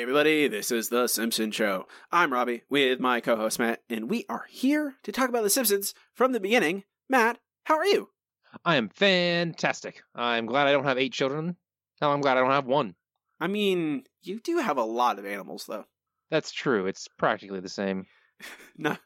Hi, everybody. This is The Simpsons Show. I'm Robbie with my co host Matt, and we are here to talk about The Simpsons from the beginning. Matt, how are you? I am fantastic. I'm glad I don't have eight children. Hell, I'm glad I don't have one. I mean, you do have a lot of animals, though. That's true. It's practically the same. No,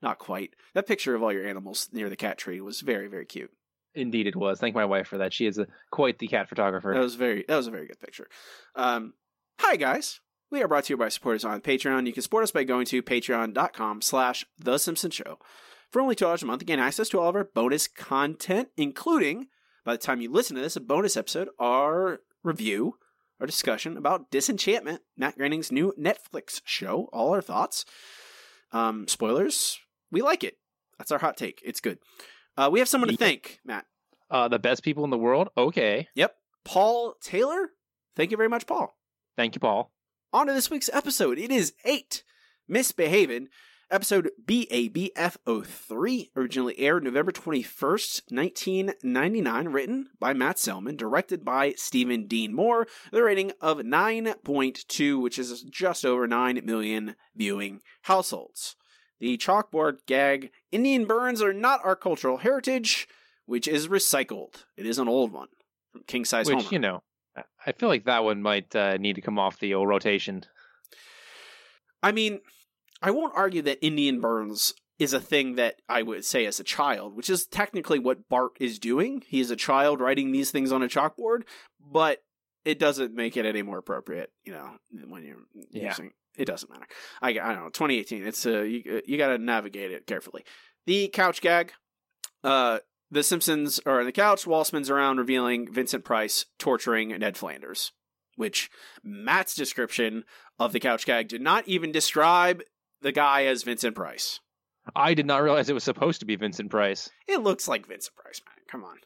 not quite. That picture of all your animals near the cat tree was very, very cute. Indeed, it was. Thank my wife for that. She is a, quite the cat photographer. That was very that was a very good picture. Um, hi guys. We are brought to you by supporters on Patreon. You can support us by going to patreon.com slash the Simpson Show. For only two dollars a month, gain access to all of our bonus content, including, by the time you listen to this, a bonus episode, our review, our discussion about Disenchantment, Matt Groening's new Netflix show, all our thoughts. Um, spoilers, we like it. That's our hot take. It's good. Uh, we have someone to thank, Matt. Uh, the best people in the world? Okay. Yep. Paul Taylor. Thank you very much, Paul. Thank you, Paul. On to this week's episode. It is 8, Misbehavin', episode BABF03, originally aired November 21st, 1999, written by Matt Selman, directed by Steven Dean Moore, the rating of 9.2, which is just over 9 million viewing households. The chalkboard gag, Indian burns are not our cultural heritage, which is recycled. It is an old one from King Size Which, Homer. you know, I- feel like that one might uh, need to come off the old rotation. I mean, I won't argue that Indian burns is a thing that I would say as a child, which is technically what Bart is doing. He is a child writing these things on a chalkboard, but it doesn't make it any more appropriate, you know, when you're Yeah. using it doesn't matter. I, I don't know, 2018. It's uh you you got to navigate it carefully. The couch gag uh the Simpsons are on the couch, Wall spins around revealing Vincent Price torturing Ned Flanders, which Matt's description of the couch gag did not even describe the guy as Vincent Price. I did not realize it was supposed to be Vincent Price. It looks like Vincent Price, man. Come on.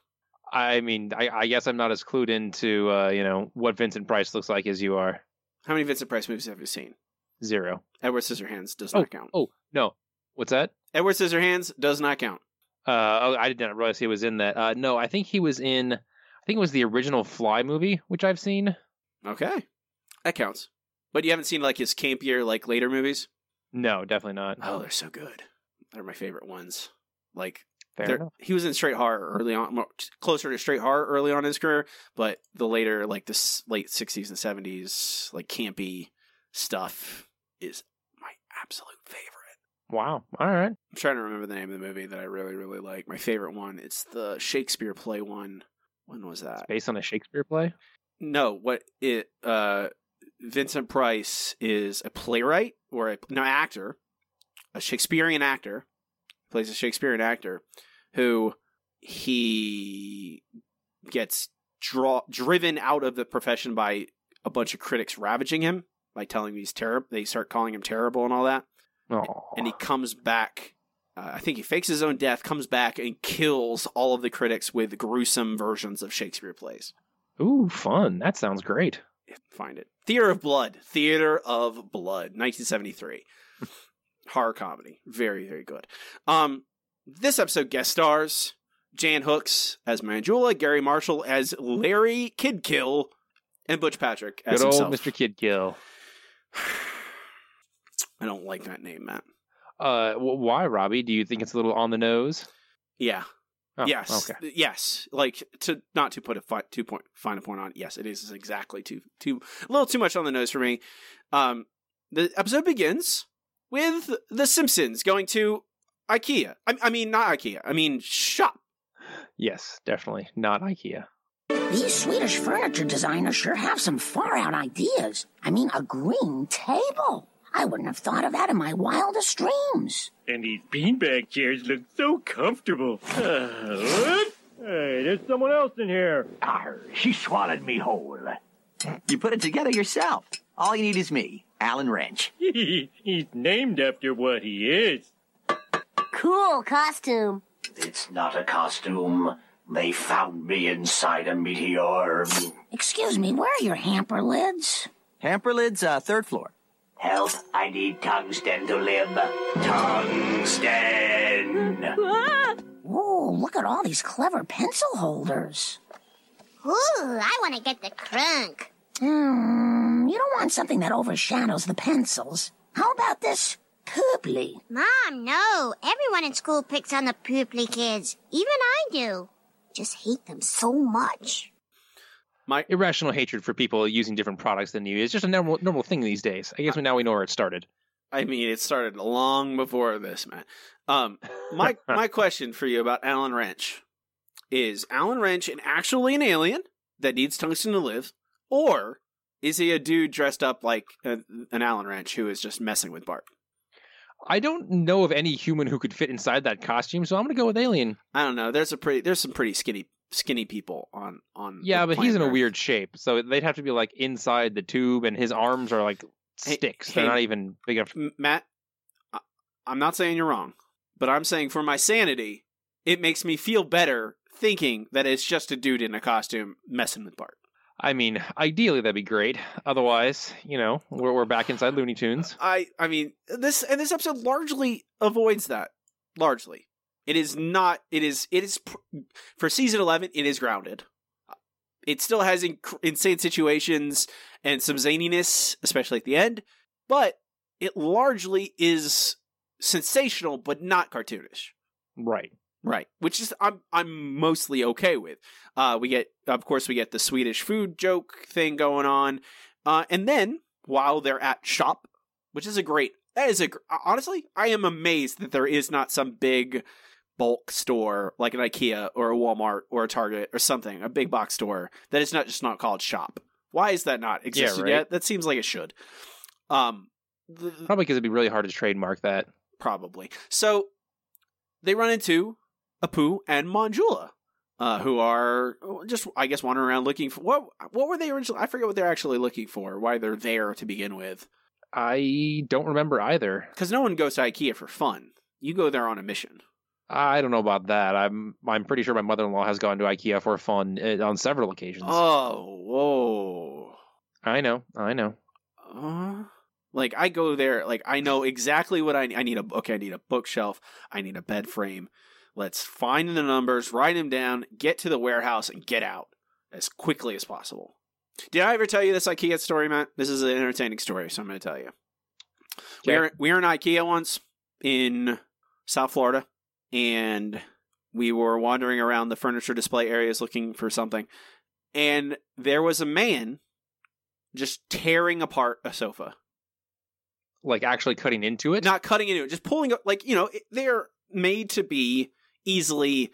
I mean, I, I guess I'm not as clued into, uh, you know, what Vincent Price looks like as you are. How many Vincent Price movies have you seen? Zero. Edward Scissorhands does not count. Oh, no. What's that? Edward Scissorhands does not count. Uh, oh, I did not realize he was in that. Uh, no, I think he was in. I think it was the original Fly movie, which I've seen. Okay. That counts. But you haven't seen like his campier, like later movies? No, definitely not. Oh, they're so good. They're my favorite ones. Like Fair There- enough. he was in straight horror early on, closer to straight horror early on in his career, but the later, like the s- late sixties and seventies, like campy stuff is my absolute favorite. Wow. All right. I'm trying to remember the name of the movie that I really, really like. My favorite one. It's the Shakespeare play one. When was that? Based on a Shakespeare play. No, what it uh Vincent Price is a playwright or a no actor, a Shakespearean actor, plays a Shakespearean actor who he gets draw driven out of the profession by a bunch of critics ravaging him by telling him he's terrible. They start calling him terrible and all that, Oh. and he comes back. Uh, I think he fakes his own death, comes back and kills all of the critics with gruesome versions of Shakespeare plays Ooh, fun. That sounds great. find it. Theater of Blood. Theater of Blood, 1973. Horror comedy. Very, very good. Um, this episode guest stars Jan Hooks as Manjula, Garry Marshall as Larry Kidkill, and Butch Patrick as Good old himself. Mr. Kidkill. I don't like that name, Matt. Uh, why, Robbie? Do you think it's a little on the nose? Yeah. Oh, yes. Okay. Yes. Like to not to put a fi- two point fine a point on. it, Yes, it is exactly too too a little too much on the nose for me. Um, the episode begins with the Simpsons going to IKEA. I, I mean, not IKEA. I mean, shop. Yes, definitely not IKEA. These Swedish furniture designers sure have some far out ideas. I mean, a green table. I wouldn't have thought of that in my wildest dreams. And these beanbag chairs look so comfortable. Uh. Hey, there's someone else in here. Arr, she swallowed me whole. You put it together yourself. All you need is me, Alan Wrench. He's named after what he is. Cool costume. It's not a costume. They found me inside a meteor. Excuse me, where are your hamper lids? Hamper lids, uh, third floor. Help, I need tungsten to live. Tungsten! Ooh, look at all these clever pencil holders. Ooh, I want to get the crunk. Hmm, you don't want something that overshadows the pencils. How about this pooply? Mom, no. Everyone in school picks on the pooply kids. Even I do. Just hate them so much. My Irrational hatred for people using different products than you is just a normal normal thing these days. I guess now we know where it started. I mean, it started long before this, man. Um, my my question for you about Alan Wrench is: Alan Wrench an actually an alien that needs tungsten to live, or is he a dude dressed up like a, an Alan Wrench who is just messing with Bart? I don't know of any human who could fit inside that costume, so I'm gonna go with alien. I don't know. There's a pretty there's some pretty skinny skinny people on on. Yeah, but he's in a weird shape, so they'd have to be like inside the tube, and his arms are like sticks. hey, They're not even big enough. M- Matt, I- I'm not saying you're wrong, but I'm saying for my sanity, it makes me feel better thinking that it's just a dude in a costume messing with Bart. I mean, ideally that'd be great. Otherwise, you know, we're we're back inside Looney Tunes. I I mean this and this episode largely avoids that. Largely, it is not. It is. It is for season eleven. It is grounded. It still has inc- insane situations and some zaniness, especially at the end, but it largely is sensational, but not cartoonish. Right. Right, which is I'm I'm mostly okay with. Uh, we get, of course, we get the Swedish food joke thing going on, uh, and then while they're at shop, which is a great, that is a honestly, I am amazed that there is not some big bulk store like an IKEA or a Walmart or a Target or something, a big box store that is not just not called shop. Why is that not existed right. yet? That seems like it should. Um, the, Probably because it'd be really hard to trademark that. probably. So they run into Apu and Manjula, uh, who are just, I guess, wandering around looking for what? What were they originally? I forget what they're actually looking for. Why they're there to begin with? I don't remember either. Because no one goes to IKEA for fun. You go there on a mission. I don't know about that. I'm I'm pretty sure my mother-in-law has gone to IKEA for fun uh, on several occasions. Oh, whoa. I know. I know. Uh, like I go there, like I know exactly what I need. I need a okay. I need a bookshelf. I need a bed frame. Let's find the numbers, write them down, get to the warehouse, and get out as quickly as possible. Did I ever tell you this IKEA story, Matt? This is an entertaining story, so I'm going to tell you. We were we were in IKEA once in South Florida, and we were wandering around the furniture display areas looking for something, and there was a man just tearing apart a sofa. Like actually cutting into it. Not cutting into it, just pulling up. Like you know, they're made to be easily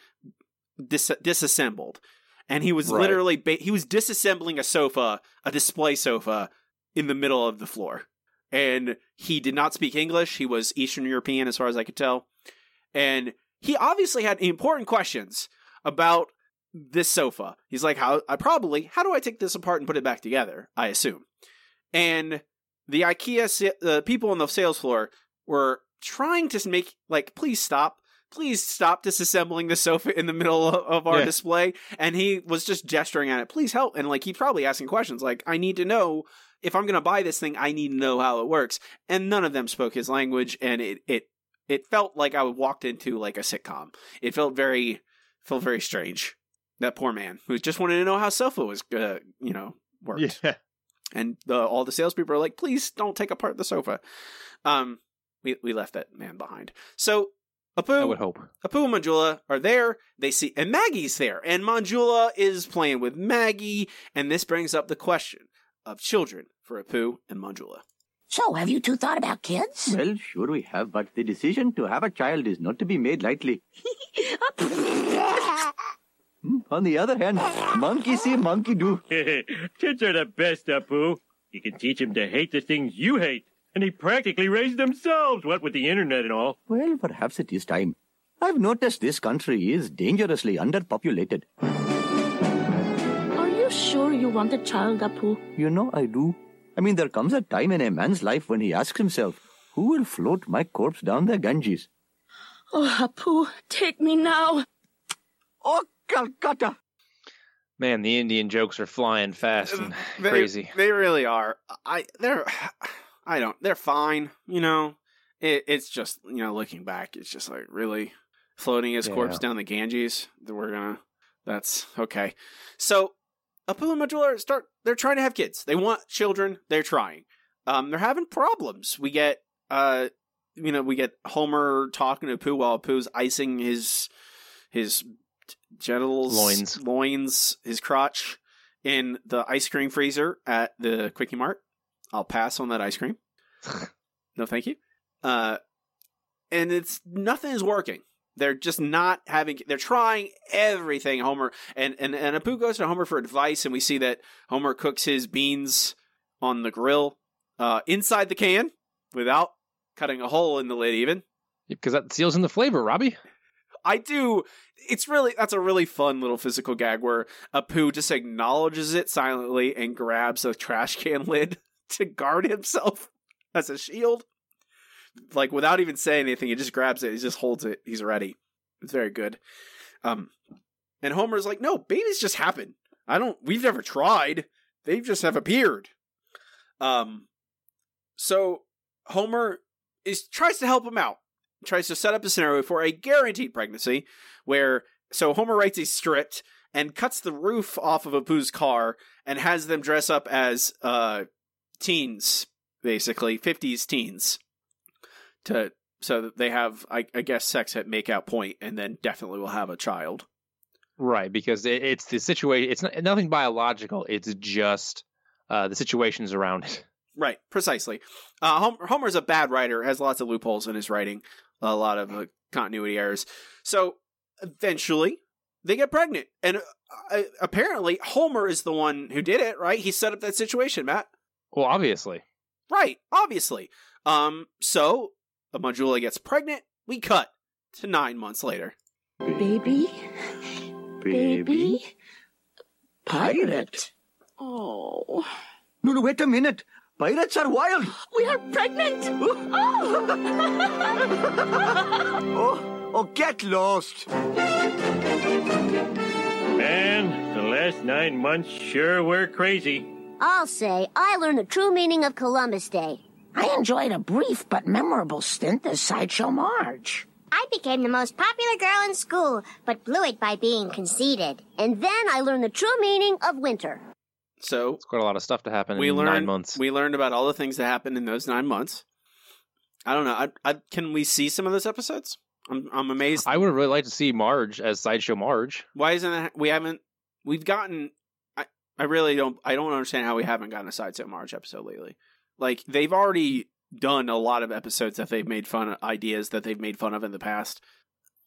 dis- disassembled, and he was Right. literally ba- he was disassembling a sofa, a display sofa, in the middle of the floor, and he did not speak English. He was Eastern European, as far as I could tell, and he obviously had important questions about this sofa. He's like, "How? I probably how do I take this apart and put it back together?" I assume, and the IKEA the people on the sales floor were trying to make like, please stop. Please stop disassembling the sofa in the middle of, of our Yeah. display. And he was just gesturing at it. Please help. And like, he's probably asking questions like, I need to know if I'm going to buy this thing, I need to know how it works. And none of them spoke his language. And it, it, it felt like I walked into like a sitcom. It felt very, felt very strange. That poor man who just wanted to know how sofa was, uh, you know, worked Yeah. and the, all the salespeople are like, "Please don't take apart the sofa." Um, we we left that man behind. So Apu, I would hope. Apu and Manjula are there. They see, and Maggie's there, and Manjula is playing with Maggie, and this brings up the question of children for Apu and Manjula. So, have you two thought about kids? Well, sure we have, but the decision to have a child is not to be made lightly. Hmm, On the other hand, monkey see, monkey do. Kids are the best, Apu. You can teach them to hate the things you hate. And they practically raise themselves, what with the internet and all. Well, perhaps it is time. I've noticed this country is dangerously underpopulated. Are you sure you want a child, Apu? You know, I do. I mean, there comes a time in a man's life when he asks himself, who will float my corpse down the Ganges? Oh, Apu, take me now. Oh, Calcutta! Man, the Indian jokes are flying fast and They- crazy. They really are. I they're I don't. They're fine. You know, it, it's just you know looking back, it's just like really floating his corpse down the Ganges. That we're gonna. That's okay. So Apu and Manjula start. They're trying to have kids. They want children. They're trying. Um, they're having problems. We get uh, you know, we get Homer talking to Apu while Apu's icing his his genitals, Loins. loins, his crotch in the ice cream freezer at the Quickie Mart. I'll pass on that ice cream. no, thank you. Uh, and it's nothing is working. They're just not having. They're trying everything. Homer and and and Apu goes to Homer for advice, and we see that Homer cooks his beans on the grill uh, inside the can without cutting a hole in the lid. Even Because that seals in the flavor, Robbie. I do. It's really that's a really fun little physical gag where Apu just acknowledges it silently and grabs a trash can lid to guard himself as a shield. Like without even saying anything, he just grabs it. He just holds it. He's ready. It's very good. Um, and Homer's like, "No, babies just happen. I don't. We've never tried. They just have appeared." Um, so Homer is tries to help him out tries to set up a scenario for a guaranteed pregnancy where so Homer writes a script and cuts the roof off of Apu's car and has them dress up as uh teens, basically 50s teens, to so that they have I, I guess sex at makeout point and then definitely will have a child. Right, because it, it's the situation. It's not, nothing biological. It's just uh, the situations around it. Right, precisely. Uh, Hom- Homer's a bad writer, has lots of loopholes in his writing, a lot of uh, continuity errors. So eventually, they get pregnant, and uh, apparently, Homer is the one who did it. Right? He set up that situation, Matt. Well, obviously. Right, obviously. Um, so Manjula gets pregnant. We cut to nine months later. Baby? Baby? Pirate? Oh. No, no, wait a minute. Pirates are wild. We are pregnant! Oh, oh, get lost. Man, the last nine months sure were crazy. I'll say I learned the true meaning of Columbus Day. I enjoyed a brief but memorable stint as Sideshow Marge. I became the most popular girl in school, but blew it by being conceited. And then I learned the true meaning of winter. So It's quite a lot of stuff to happen we in learned nine months. we learned about all the things that happened in those nine months. I don't know. I, I, can we see some of those episodes? I'm I'm amazed. I would really like to see Marge as sideshow Marge. Why isn't that? We haven't. We've gotten. I I really don't. I don't understand how we haven't gotten a sideshow Marge episode lately. Like they've already done a lot of episodes that they've made fun of ideas that they've made fun of in the past.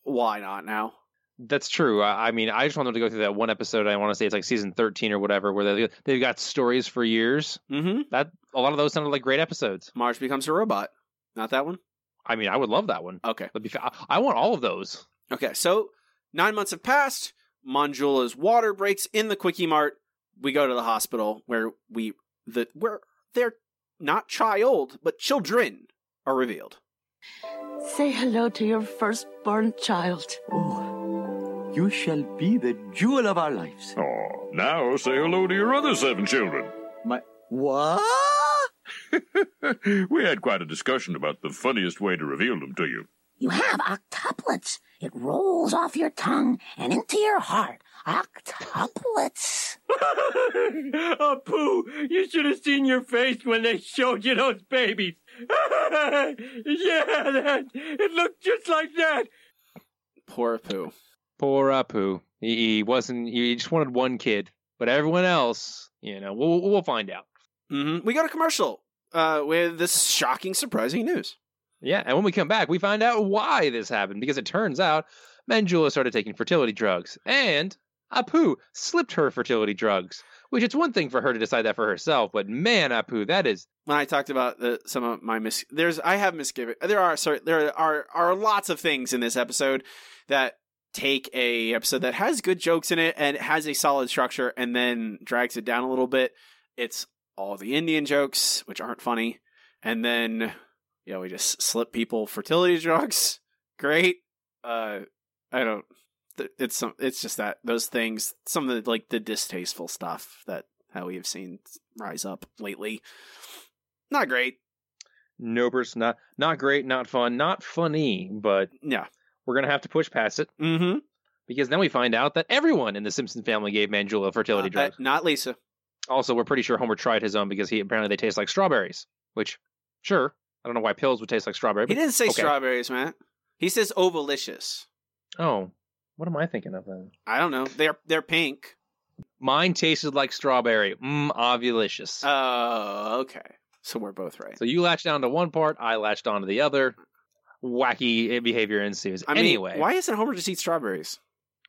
Why not now? That's true. I, mean, I just want them to go through that one episode. I want to say it's like season thirteen or whatever, where they they've got stories for years. Mm-hmm. That a lot of those sounded like great episodes. Marge becomes a robot. Not that one. I mean, I would love that one. Okay. That'd be fa- I want all of those. Okay, so nine months have passed. Manjula's water breaks in the Quickie Mart. We go to the hospital where we the where their not child but children are revealed. Say hello to your firstborn child. Oh, you shall be the jewel of our lives. Oh, now say hello to your other seven children. My what? we had quite a discussion about the funniest way to reveal them to you. You have octuplets. It rolls off your tongue and into your heart. Octuplets. oh, Pooh, you should have seen your face when they showed you those babies. yeah, that, it looked just like that. Poor Pooh. Poor Apu. He, he wasn't. He just wanted one kid, but everyone else, you know, we'll we'll find out. Mm-hmm. We got a commercial uh, with this shocking, surprising news. Yeah, and when we come back, we find out why this happened because it turns out Manjula started taking fertility drugs, and Apu slipped her fertility drugs. Which it's one thing for her to decide that for herself, but man, Apu, that is When I talked about the, some of my mis, there's I have misgiving. There are sorry, there are are lots of things in this episode that take a episode that has good jokes in it and has a solid structure and then drags it down a little bit. It's all the Indian jokes, which aren't funny, and then you know we just slip people fertility drugs. Great. Uh, I don't. It's some. It's just that those things. Some of the like the distasteful stuff that how we have seen rise up lately. Not great. nopers, not not great, not fun, not funny, but Yeah. we're gonna have to push past it. Mm-hmm. because then we find out that everyone in the Simpson family gave Manjula fertility Uh, drugs. uh, not Lisa. Also, we're pretty sure Homer tried his own because he apparently they taste like strawberries. Which, sure, I don't know why pills would taste like strawberry. He didn't say okay. strawberries, man. He says ovulicious. Oh, what am I thinking of then? I don't know. They're they're pink. Mine tasted like strawberry. Mmm, ovulicious. Oh, okay. So we're both right. so you latched down to one part, I latched onto the other. Wacky behavior ensues. I mean, anyway, why isn't Homer just eat strawberries?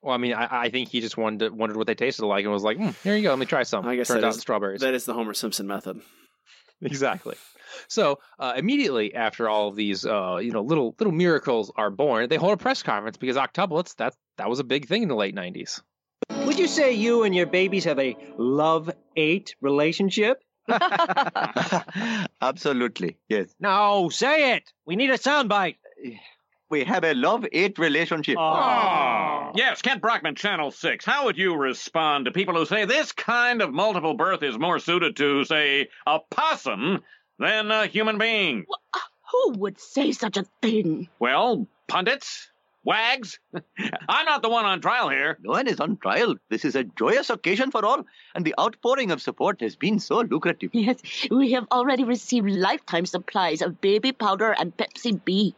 Well, I mean, I, I think he just wanted to, wondered what they tasted like and was like, hmm, "Here you go, let me try some." I guess Turns out is- strawberries. That is the Homer Simpson method. Exactly. So uh, immediately after all of these, uh, you know, little little miracles are born, they hold a press conference because octuplets that that was a big thing in the late '90s. Would you say you and your babies have a love eight relationship? Absolutely, yes. No, say it. We need a soundbite. We have a love-hate relationship. Oh. Yes, Kent Brockman, Channel 6. How would you respond to people who say this kind of multiple birth is more suited to, say, a possum than a human being? Uh, who would say such a thing? Well, pundits? Wags? I'm not the one on trial here. No one is on trial. This is a joyous occasion for all, and the outpouring of support has been so lucrative. Yes, we have already received lifetime supplies of baby powder and Pepsi B.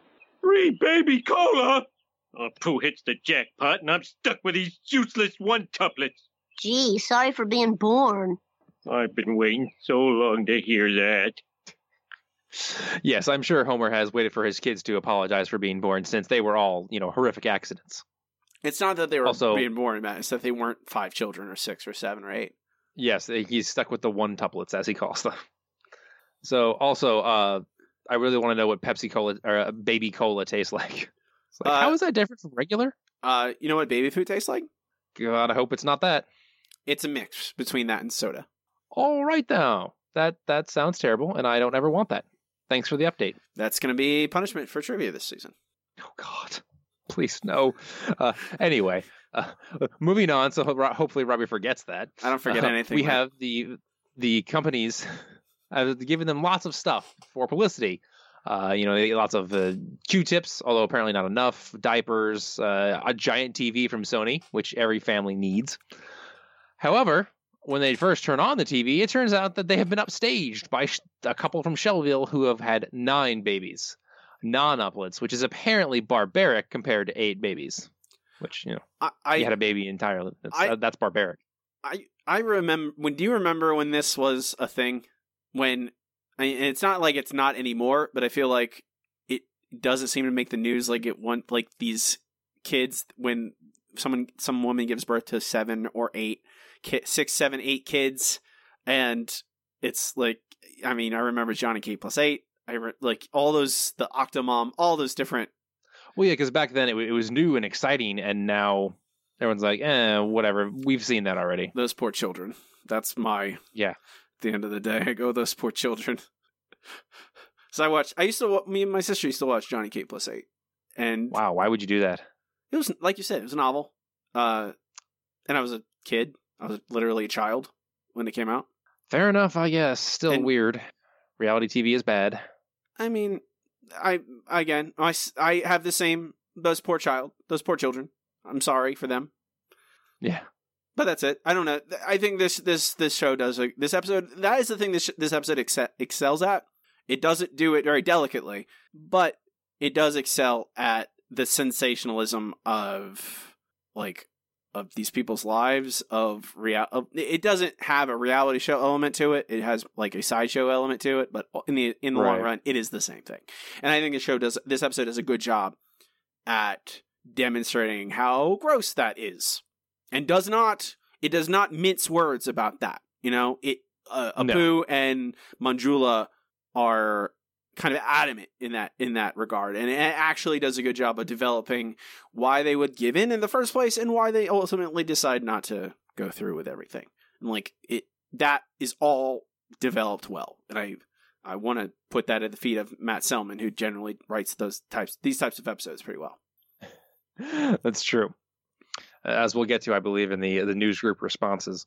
Free baby cola! Oh, Pooh hits the jackpot, and I'm stuck with these useless one tuplets. Gee, sorry for being born. I've been waiting so long to hear that. Yes, I'm sure Homer has waited for his kids to apologize for being born since they were all, you know, horrific accidents. It's not that they were Also- being born, Matt. It's that they weren't five children or six or seven or eight. Yes, he's stuck with the one tuplets as he calls them. So also, uh, I really want to know what Pepsi Cola or uh, Baby Cola tastes like. Like, Uh, how is that different from regular? Uh, you know what baby food tastes like? God, I hope it's not that. It's a mix between that and soda. All right, now that that sounds terrible, and I don't ever want that. Thanks for the update. That's going to be punishment for trivia this season. Oh God, please no. Uh, anyway, uh, moving on. So hopefully Robbie forgets that. I don't forget Uh, anything. We Matt. have the the companies have given them lots of stuff for publicity. Uh, you know, lots of uh, Q-tips, although apparently not enough. Diapers, uh, a giant TV from Sony, which every family needs. However, when they first turn on the TV, it turns out that they have been upstaged by sh- a couple from Shelbyville who have had nine babies, non-uplets, which is apparently barbaric compared to eight babies. Which you know, I, I, you had a baby entirely. That's, I- uh, that's barbaric. I I remember when do you remember when this was a thing when I mean, it's not like it's not anymore but I feel like it doesn't seem to make the news like it want like these kids when someone some woman gives birth to seven or eight ki- six seven eight kids and it's like I mean I remember Jon and Kate plus eight I re- like all those the Octomom all those different Well, yeah, because back then it, w- it was new and exciting, and now everyone's like, eh, whatever. We've seen that already. those poor children that's my Yeah. At the end of the day. I go, those poor children. so I watched. I used to. Me and my sister used to watch Jon and Kate plus eight, and Wow, why would you do that? it was like you said, it was a novel. Uh, and I was a kid. I was literally a child when it came out. Fair enough, I guess. Still And- weird. Reality TV is bad. I mean, I again, I, I have the same. Those poor child. Those poor children. I'm sorry for them. Yeah. But that's it. I don't know. I think this this this show does a, this episode. That is the thing this this episode excel, excels at. It doesn't do it very delicately, but it does excel at the sensationalism of like of these people's lives of real. Of, it doesn't have a reality show element to it. It has like a sideshow element to it, but in the in the long run, it is the same thing. And I think the show does this episode does a good job at demonstrating how gross that is and does not it does not mince words about that you know? It uh, No. and manjula are kind of adamant in that in that regard. And it actually does a good job of developing why they would give in in the first place and why they ultimately decide not to go through with everything. And like it that is all developed well. And i i want to put that at the feet of matt selman who generally writes those types these types of episodes pretty well. That's true. As we'll get to, I believe, in the the news group responses.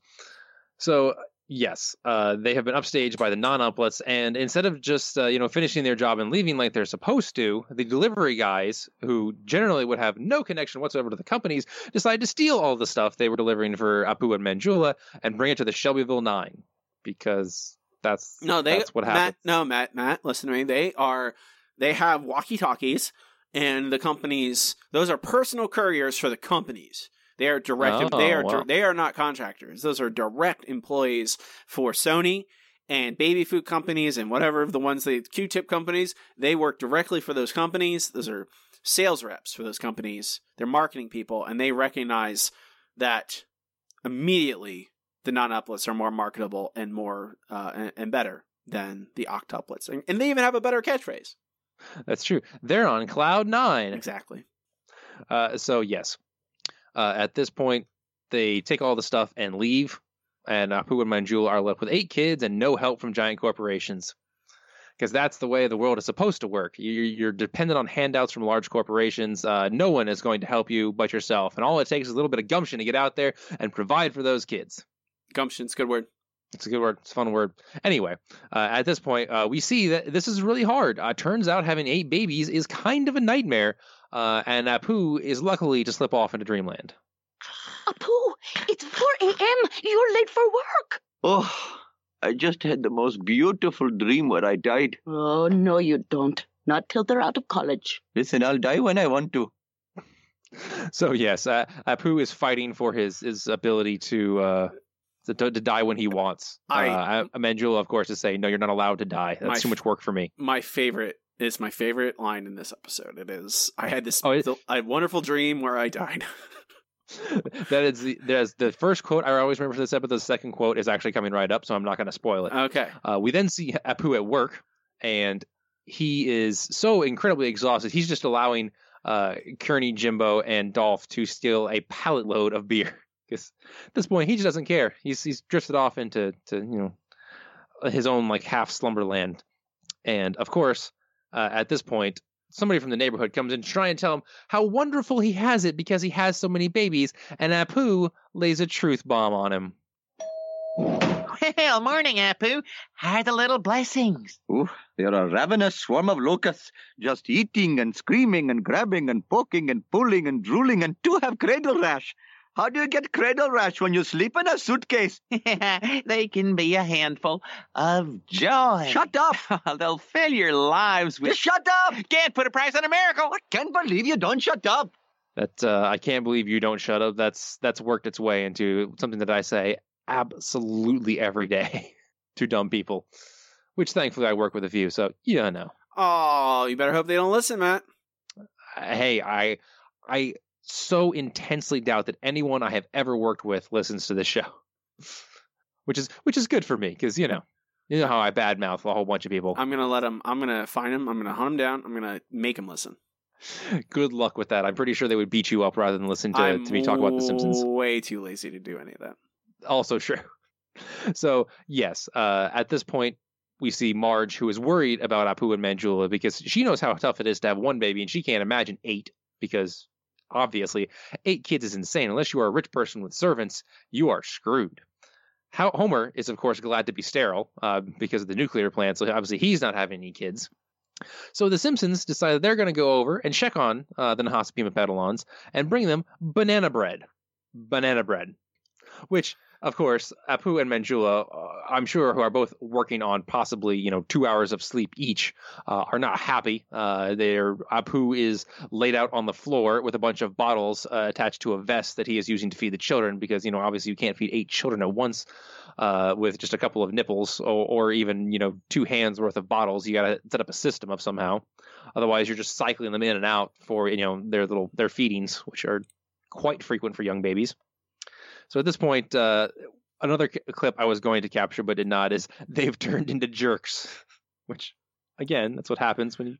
So Yes, uh, they have been upstaged by the non-uplets, and instead of just uh, you know finishing their job and leaving like they're supposed to, the delivery guys, who generally would have no connection whatsoever to the companies, decide to steal all the stuff they were delivering for Apu and Manjula and bring it to the Shelbyville Nine because that's No, they that's what happened. no, Matt, Matt, listen to me. They are they have walkie-talkies and the companies those are personal couriers for the companies. They are direct Oh, they are wow. they are not contractors. Those are direct employees for Sony and baby food companies and whatever the ones they Q-tip companies, they work directly for those companies. Those are sales reps for those companies. They're marketing people and they recognize that immediately the non-uplets are more marketable and more uh, and, and better than the octuplets, and, and they even have a better catchphrase. That's true. They're on cloud nine. Exactly. Uh, so yes, uh, at this point, they take all the stuff and leave, and Apu and Manjula are left with eight kids and no help from giant corporations. Because that's the way the world is supposed to work. You're, you're dependent on handouts from large corporations. Uh, no one is going to help you but yourself, and all it takes is a little bit of gumption to get out there and provide for those kids. Gumption's a good word. It's a good word. It's a fun word. Anyway, uh, at this point, uh, we see that this is really hard. Uh, turns out having eight babies is kind of a nightmare, uh, and Apu is luckily to slip off into dreamland. Apu, it's 4 a.m. You're late for work. Oh, I just had the most beautiful dream where I died. Oh, no, you don't. Not till they're out of college. Listen, I'll die when I want to. So yes, uh, Apu is fighting for his his ability to uh, to, to die when he wants. I- uh, Manjula, of course, is saying, "No, you're not allowed to die. That's too much work for me." My favorite is my favorite line in this episode. It is I had this Oh, it- I had a wonderful dream where I died. that is the that's the first quote I always remember for this episode. The second quote is actually coming right up, so I'm not going to spoil it. okay. Uh, we then see Apu at work, and he is so incredibly exhausted. He's just allowing uh, Kearney, Jimbo, and Dolph to steal a pallet load of beer. Because at this point, he just doesn't care. He's he's drifted off into to you know his own like half slumberland, and of course, uh, at this point. Somebody from the neighborhood comes in to try and tell him how wonderful he has it because he has so many babies, and Apu lays a truth bomb on him. Well, morning, Apu. How are the little blessings? Ooh, they're a ravenous swarm of locusts, just eating and screaming and grabbing and poking and pulling and drooling and two have cradle rash. How do you get cradle rash when you sleep in a suitcase? they can be a handful of joy. Shut up! They'll fill your lives with. Just shut up! Can't put a price on a miracle. I can't believe you don't shut up. That uh, I can't believe you don't shut up. That's that's worked its way into something that I say absolutely every day to dumb people, which thankfully I work with a few. So yeah, no. Oh, you better hope they don't listen, Matt. Hey, I I so intensely doubt that anyone I have ever worked with listens to this show, which is which is good for me because you know you know how I badmouth a whole bunch of people. I'm gonna let him. I'm gonna find him. I'm gonna hunt him down. I'm gonna make him listen. Good luck with that. I'm pretty sure they would beat you up rather than listen to, I'm to me talk about The Simpsons. Way too lazy to do any of that. also true. So yes, uh, at this point, we see Marge, who is worried about Apu and Manjula because she knows how tough it is to have one baby, and she can't imagine eight because obviously eight kids is insane. Unless you are a rich person with servants, you are screwed. How Homer is of course glad to be sterile uh, because of the nuclear plant, so obviously he's not having any kids. So the Simpsons decided they're going to go over and check on uh, the Nahasapeemapetilons and bring them banana bread. Banana bread. Which, of course, Apu and Manjula, uh, I'm sure, who are both working on possibly, you know, two hours of sleep each, uh, are not happy. Uh, they're, Apu is laid out on the floor with a bunch of bottles uh, attached to a vest that he is using to feed the children because, you know, obviously you can't feed eight children at once uh, with just a couple of nipples or, or even, you know, two hands worth of bottles. You got to set up a system of somehow. Otherwise, you're just cycling them in and out for, you know, their little, their feedings, which are quite frequent for young babies. So at this point, uh, another c- clip I was going to capture but did not is they've turned into jerks, which again, that's what happens when you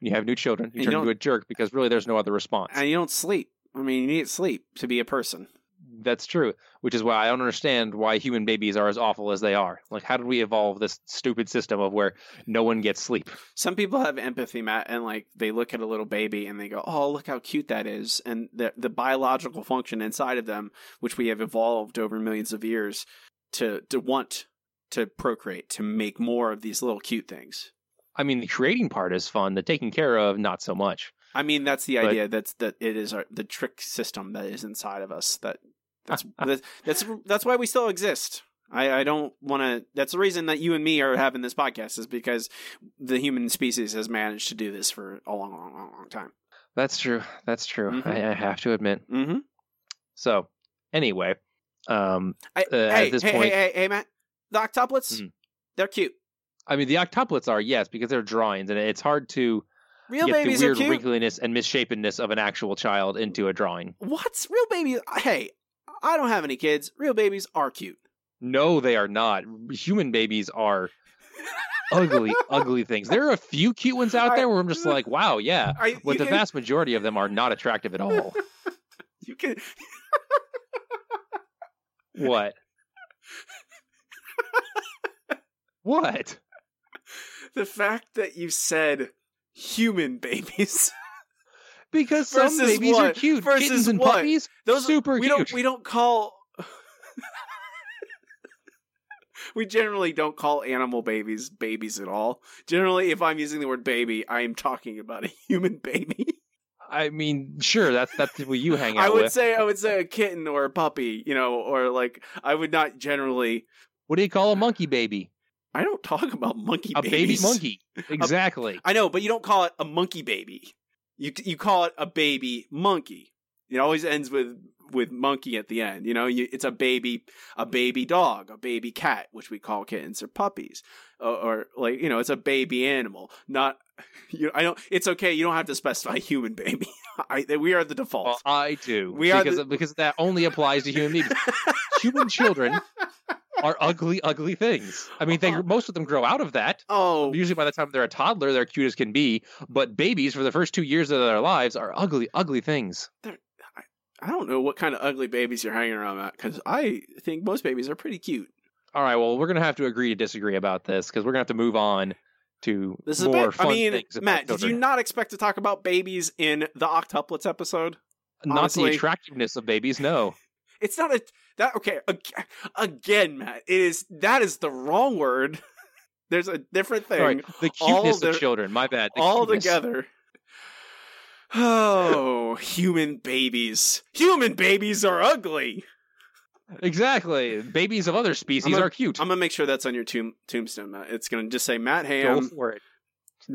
when you have new children. You You turn don't- into a jerk because really there's no other response. And you don't sleep. I mean, you need sleep to be a person. That's true, which is why I don't understand why human babies are as awful as they are. Like, how did we evolve this stupid system of where no one gets sleep? Some people have empathy, Matt, and like they look at a little baby and they go, "Oh, look how cute that is," and the the biological function inside of them, which we have evolved over millions of years to to want to procreate to make more of these little cute things. I mean, the creating part is fun. The taking care of, not so much. I mean, that's the But- idea. That's that it is our, the trick system that is inside of us. That that's that's, that's that's why we still exist. I, I don't want to. That's the reason that you and me are having this podcast is because the human species has managed to do this for a long, long, long, long time. That's true. That's true. Mhm. I, I have to admit. Mm-hmm. So, anyway, um, I, Uh, at hey, this hey, point- hey, hey, hey, Matt. The octuplets, Mhm. they're cute. I mean, the octuplets are yes because they're drawings, and it's hard to Real get the weird wrinkliness and misshapenness of an actual child into a drawing. What's real baby? Hey, I don't have any kids. Real babies are cute. No, they are not. Human babies are ugly, ugly things. There are a few cute ones out there where I'm just like, wow, yeah. I, But the can- vast majority of them are not attractive at all. you can What? what? the fact that you said human babies Because some Versus babies are cute. Versus Kittens and what? puppies, those are super we cute. don't we don't call we generally don't call animal babies babies at all generally if i'm using the word baby i am talking about a human baby I mean, sure, that's that's who you hang out i would with. say i would say a kitten or a puppy you know or like i would not generally What do you call a monkey baby? i don't talk about monkey A baby monkey. Exactly. i know but you don't call it a monkey baby you you call it a baby monkey it always ends with with monkey at the end you know you, it's a baby a baby dog a baby cat which we call kittens or puppies or, or like you know it's a baby animal not you know, i don't it's okay you don't have to specify human baby I, we are the default Well, I do. We are because the- because that only applies to human beings. human children are ugly, ugly things. I mean, they uh-huh. most of them grow out of that. oh Usually, by the time they're a toddler, they're cute as can be. But babies, for the first two years of their lives, are ugly, ugly things. i don't know what kind of ugly babies you're hanging around at because i think most babies are pretty cute All right, well, we're gonna have to agree to disagree about this because we're gonna have to move on to This is more fun I mean, things. Matt, did you not expect to talk about babies in the octuplets episode? Not honestly- the attractiveness of babies, no. It's not a that okay. Again, Matt, it is that is the wrong word. There's a different thing the cuteness the- of children. My bad. The all cuteness. together. Oh, human babies! Human babies are ugly. Exactly. Babies of other species gonna- are cute. I'm gonna make sure that's on your tomb, tombstone, Matt. It's gonna just say Matt Go Ham. for it.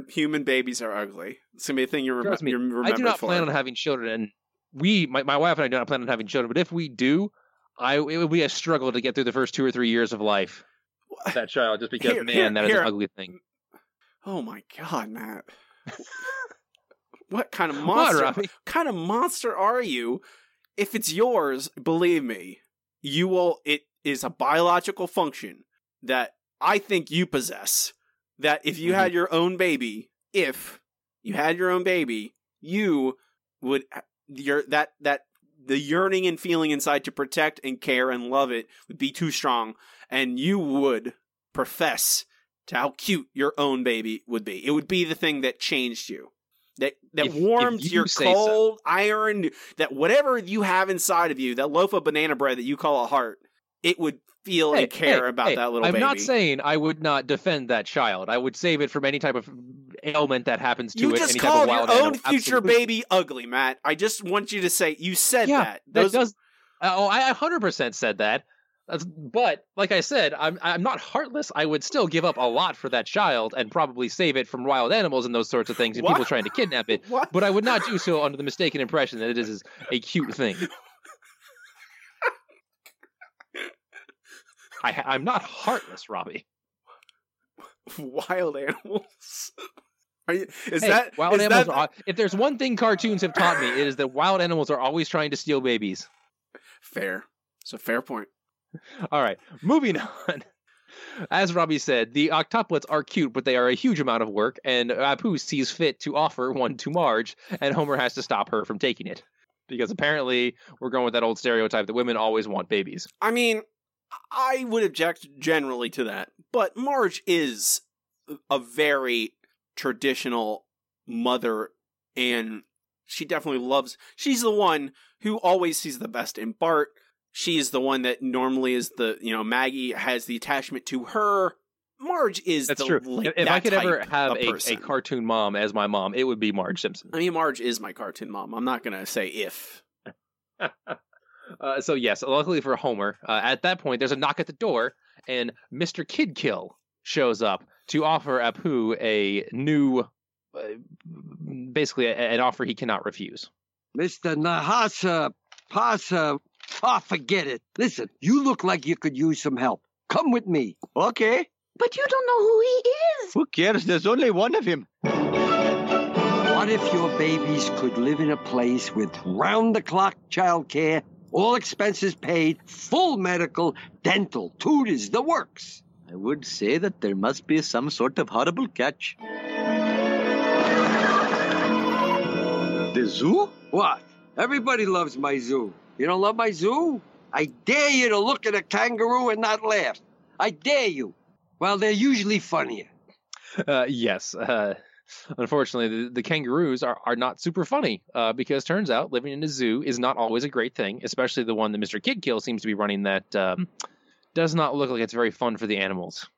Human babies are ugly. It's gonna be a thing you're, rem- you're I do not for. plan on having children, and we, my, my wife and I, do not plan on having children. But if we do, I it would be a struggle to get through the first two or three years of life. That child, just because Here- man, here- that is here. an ugly thing. Oh my god, Matt. what kind of monster Robbie? kind of monster are you? If it's yours, believe me, you will it is a biological function that I think you possess. That if you Mm-hmm. had your own baby, if you had your own baby, you would your that that the yearning and feeling inside to protect and care and love it would be too strong and you would profess to how cute your own baby would be. It would be the thing that changed you. That that If- if you your say so. cold iron that whatever you have inside of you, that loaf of banana bread that you call a heart, it would feel Hey, and care hey, about hey, that little I'm baby. not saying I would not defend that child. I would save it from any type of ailment that happens to you it. just any called your own animal. future Absolutely. baby ugly, Matt. I just want you to say you said Yeah, that. that Those, does. Uh, oh, I 100% said that. But like I said, I'm I'm not heartless. I would still give up a lot for that child and probably save it from wild animals and those sorts of things and people trying to kidnap it. What? But I would not do so under the mistaken impression that it is a cute thing. I, I'm not heartless, Robbie. wild animals. Are you? Is Hey, that wild is animals? that- Are, if there's one thing cartoons have taught me, it is that wild animals are always trying to steal babies. fair? It's a fair point. All right, moving on. As Robbie said, the octoplets are cute, but they are a huge amount of work, and Apu sees fit to offer one to Marge, and Homer has to stop her from taking it. Because apparently, we're going with that old stereotype that women always want babies. I mean, I would object generally to that, but Marge is a very traditional mother, and she definitely loves. She's the one who always sees the best in Bart. she's the one that normally is the you know Maggie has the attachment to her. Marge is That's the, true. like, if if I could ever have a, a cartoon mom as my mom, it would be Marge Simpson. I mean, Marge is my cartoon mom. I'm not gonna say if. Uh, so yes, luckily for Homer, uh, at that point there's a knock at the door, and Mr. Kidkill shows up to offer Apu a new, uh, basically a- an offer he cannot refuse. Mr. Nahasa, Pasa, oh, forget it. Listen, you look like you could use some help. Come with me. Okay. But you don't know who he is. Who cares? There's only one of him. What if your babies could live in a place with round the clock childcare, all expenses paid, full medical, dental, tutors, the works? I would say that there must be some sort of horrible catch. The zoo? What? Everybody loves my zoo. You don't love my zoo? I dare you to look at a kangaroo and not laugh. I dare you. Well, they're usually funnier. Uh, yes. Uh, unfortunately, the, the kangaroos are, are not super funny uh, because turns out living in a zoo is not always a great thing, especially the one that Mr. Kidkill seems to be running that um, does not look like it's very fun for the animals.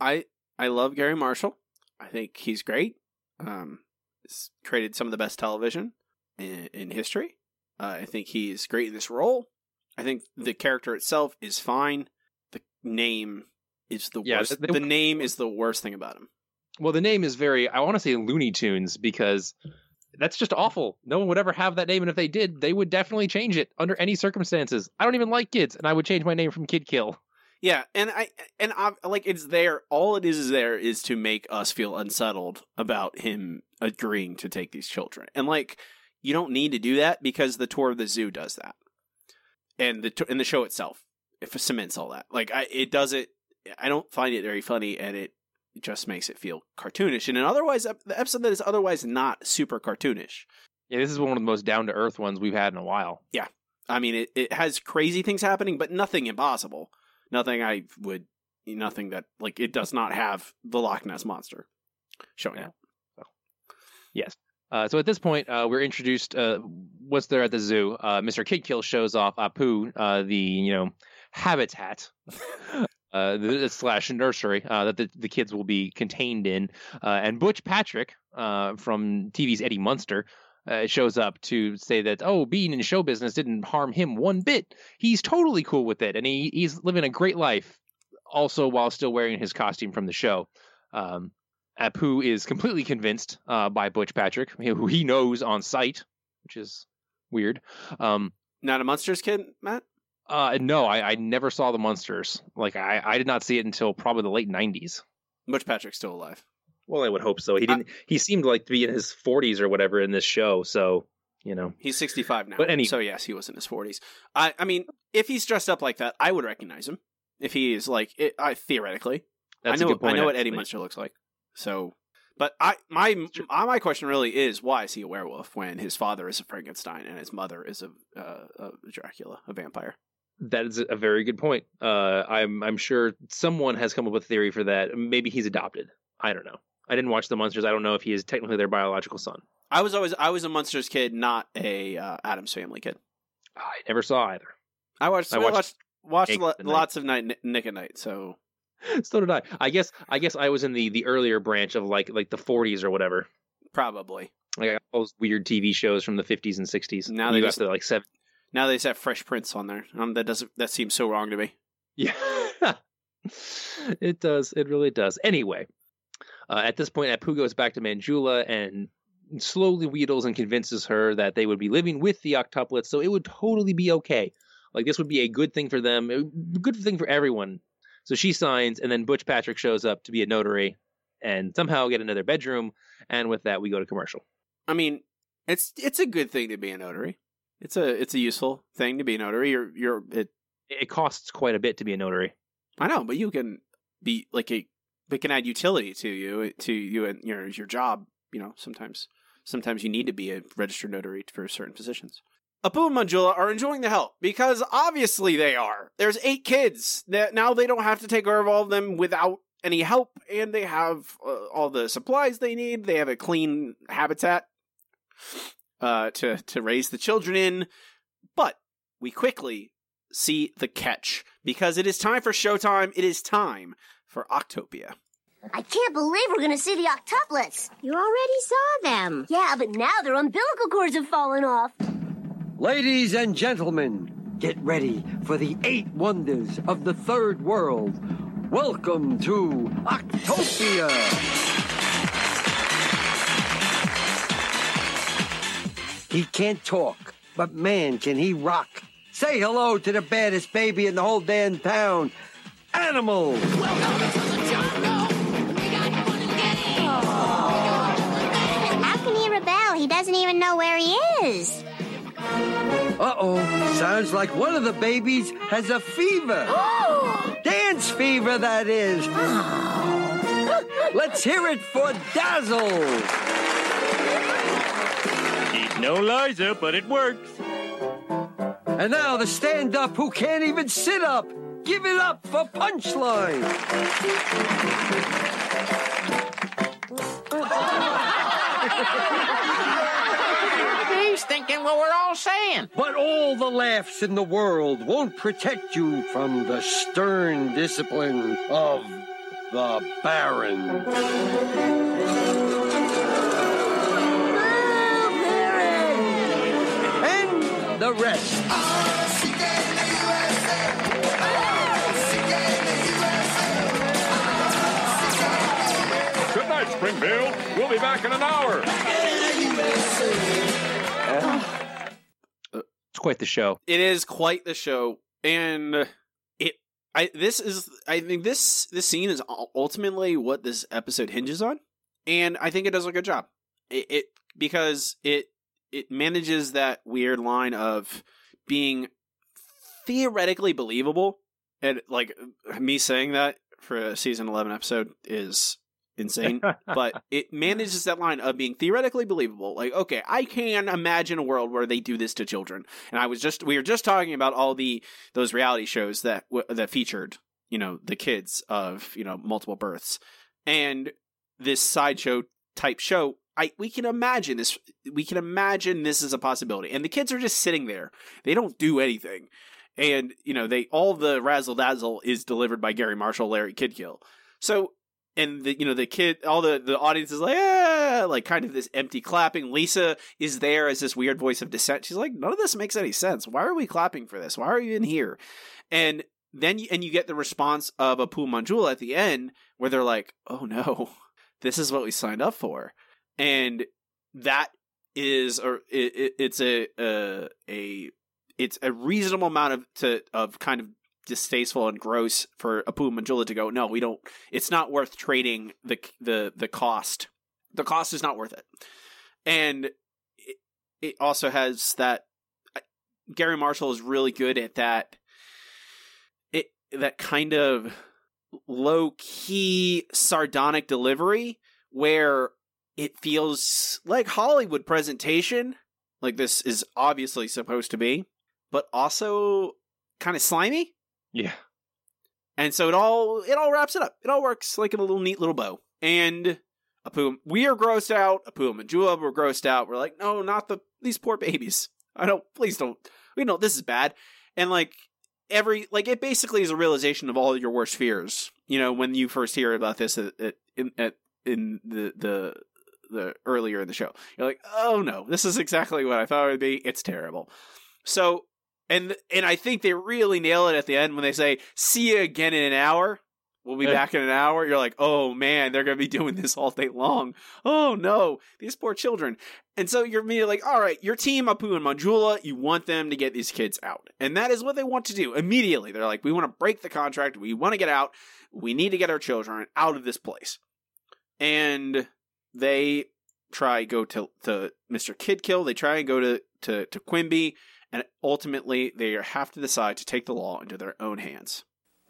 I I love Garry Marshall. I think he's great. Um, he's created some of the best television in, in history. Uh, I think he's great in this role. I think the character itself is fine. The name is the Yeah, worst. they- the name is the worst thing about him. Well, the name is very, I want to say Looney Tunes because that's just awful. No one would ever have that name. And if they did, they would definitely change it under any circumstances. I don't even like kids, and I would change my name from Kidkill. Yeah, and I and I like it's there. All it is is there is to make us feel unsettled about him agreeing to take these children, and like you don't need to do that because the tour of the zoo does that, and the and the show itself it cements all that. Like I, it does it. I don't find it very funny, and it just makes it feel cartoonish. And an otherwise the episode that is otherwise not super cartoonish. Yeah, this is one of the most down to earth ones we've had in a while. Yeah, I mean it. It has crazy things happening, but nothing impossible. Nothing I would. Nothing that like it does not have the Loch Ness monster showing up. Yes. Uh, so at this point, uh, we're introduced. Uh, what's there at the zoo? Uh, Mr. Kidkill shows off Apu, uh, the you know habitat uh, the, slash nursery uh, that the, the kids will be contained in, uh, and Butch Patrick uh, from TV's Eddie Munster. Uh, shows up to say that oh being in show business didn't harm him one bit he's totally cool with it and he, he's living a great life also while still wearing his costume from the show um, Apu is completely convinced uh, by Butch Patrick, who he knows on sight, which is weird. Um, Not a Munsters kid, Matt. Uh, no, I, I never saw the Munsters. Like I, I did not see it until probably the late '90s. Butch Patrick's still alive. Well, I would hope so. He didn't. he seemed like to be in his 40s or whatever in this show. So you know, He's 65 now. But any- so yes, he was in his 40s. I I mean, if he's dressed up like that, I would recognize him. If he is like it, I theoretically, That's a I know good point, I know what Eddie. Munster looks like. So, but I my my my question really is why is he a werewolf when his father is a Frankenstein and his mother is a, uh, a Dracula, a vampire? That is a very good point. Uh, I'm I'm sure someone has come up with a theory for that. Maybe he's adopted. I don't know. I didn't watch the Munsters. I don't know if he is technically their biological son. I was always I was a Munsters kid, not a uh, Addams Family kid. I never saw either. I watched I watched watched watched, lo- lots of night Nick at Night. So so did I. I guess I guess I was in the the earlier branch of like like the 40s or whatever. probably Like all those weird TV shows from the 50s and 60s. Now they got to like seven. Now they just have Fresh Prince on there. Um, that doesn't that seems so wrong to me. Yeah, it does. It really does. Anyway, uh, at this point, Apu goes back to Manjula and slowly wheedles and convinces her that they would be living with the octuplets, so it would totally be okay. Like this would be a good thing for them, a good thing for everyone. So she signs, and then Butch Patrick shows up to be a notary and somehow get another bedroom. And with that, we go to commercial. I mean, it's it's a good thing to be a notary. It's a it's a useful thing to be a notary. You're you're it. It costs quite a bit to be a notary. I know, but you can be like a. It can add utility to you to you and your your job. You know, sometimes sometimes you need to be a registered notary for certain positions. Apu and Manjula are enjoying the help because obviously they are. There's eight kids that now they don't have to take care of all of them without any help, and they have uh, all the supplies they need. They have a clean habitat uh, to to raise the children in. But we quickly see the catch because it is time for showtime. It is time for Octopia. I can't believe we're gonna see the octuplets. You already saw them. Yeah, but now their umbilical cords have fallen off. Ladies and gentlemen, get ready for the eight wonders of the third world. Welcome to Octopia. He can't talk, but man, can he rock. Say hello to the baddest baby in the whole damn town. Animal! How can he rebel? He doesn't even know where he is. Uh oh, sounds like one of the babies has a fever. Dance fever, that is. Let's hear it for Dazzle. She's no Liza, but it works. And now the stand up who can't even sit up. Give it up for Punchline. He's thinking what we're all saying. But all the laughs in the world won't protect you from the stern discipline of the Baron. And the rest. Good night, Springfield. We'll be back in an hour. Uh, it's quite the show. It is quite the show, and it. I this is. I think this this scene is ultimately what this episode hinges on, and I think it does a good job. It, it because it it manages that weird line of being theoretically believable, and like me saying that for a season eleven episode is insane, but it manages that line of being theoretically believable. Like, okay, I can imagine a world where they do this to children. And I was just we were just talking about all the those reality shows that that featured you know the kids of you know multiple births, and this sideshow type show. I we can imagine this. We can imagine this is a possibility, and the kids are just sitting there. They don't do anything. And you know they all the razzle dazzle is delivered by Garry Marshall, Larry Kidkill. So and the you know the kid all the the audience is like ah, like kind of this empty clapping lisa is there as this weird voice of dissent she's like none of this makes any sense why are we clapping for this why are you in here and then you, and you get the response of Apu Manjula at the end where they're like oh no this is what we signed up for and that is or it, it, it's a uh, a it's a reasonable amount of to of kind of distasteful and gross for Apu Manjula to go, no, we don't it's not worth trading the the the cost. The cost is not worth it. And it, it also has that Garry Marshall is really good at that it that kind of low key sardonic delivery where it feels like Hollywood presentation, like this is obviously supposed to be, but also kind of slimy. Yeah. And so it all it all wraps it up. It all works like in a little neat little bow. And Apu, we are grossed out. Apu and Manjula were grossed out. We're like, no, not the these poor babies. I don't. Please don't. We know this is bad. And like every like it basically is a realization of all your worst fears. You know, when you first hear about this at, at, in at, in the the the earlier in the show, you're like, oh no, this is exactly what I thought it would be. It's terrible. So and and I think they really nail it at the end when they say, "See you again in an hour." We'll be Yeah. back in an hour. You're like, oh man, they're gonna be doing this all day long. Oh no, these poor children. And so you're immediately like, all right, your team, Apu and Manjula, you want them to get these kids out, and that is what they want to do immediately. They're like, we want to break the contract. We want to get out. We need to get our children out of this place. And they try go to to Mr. Kidkill. They try and go to to to Quimby, and ultimately they have to decide to take the law into their own hands.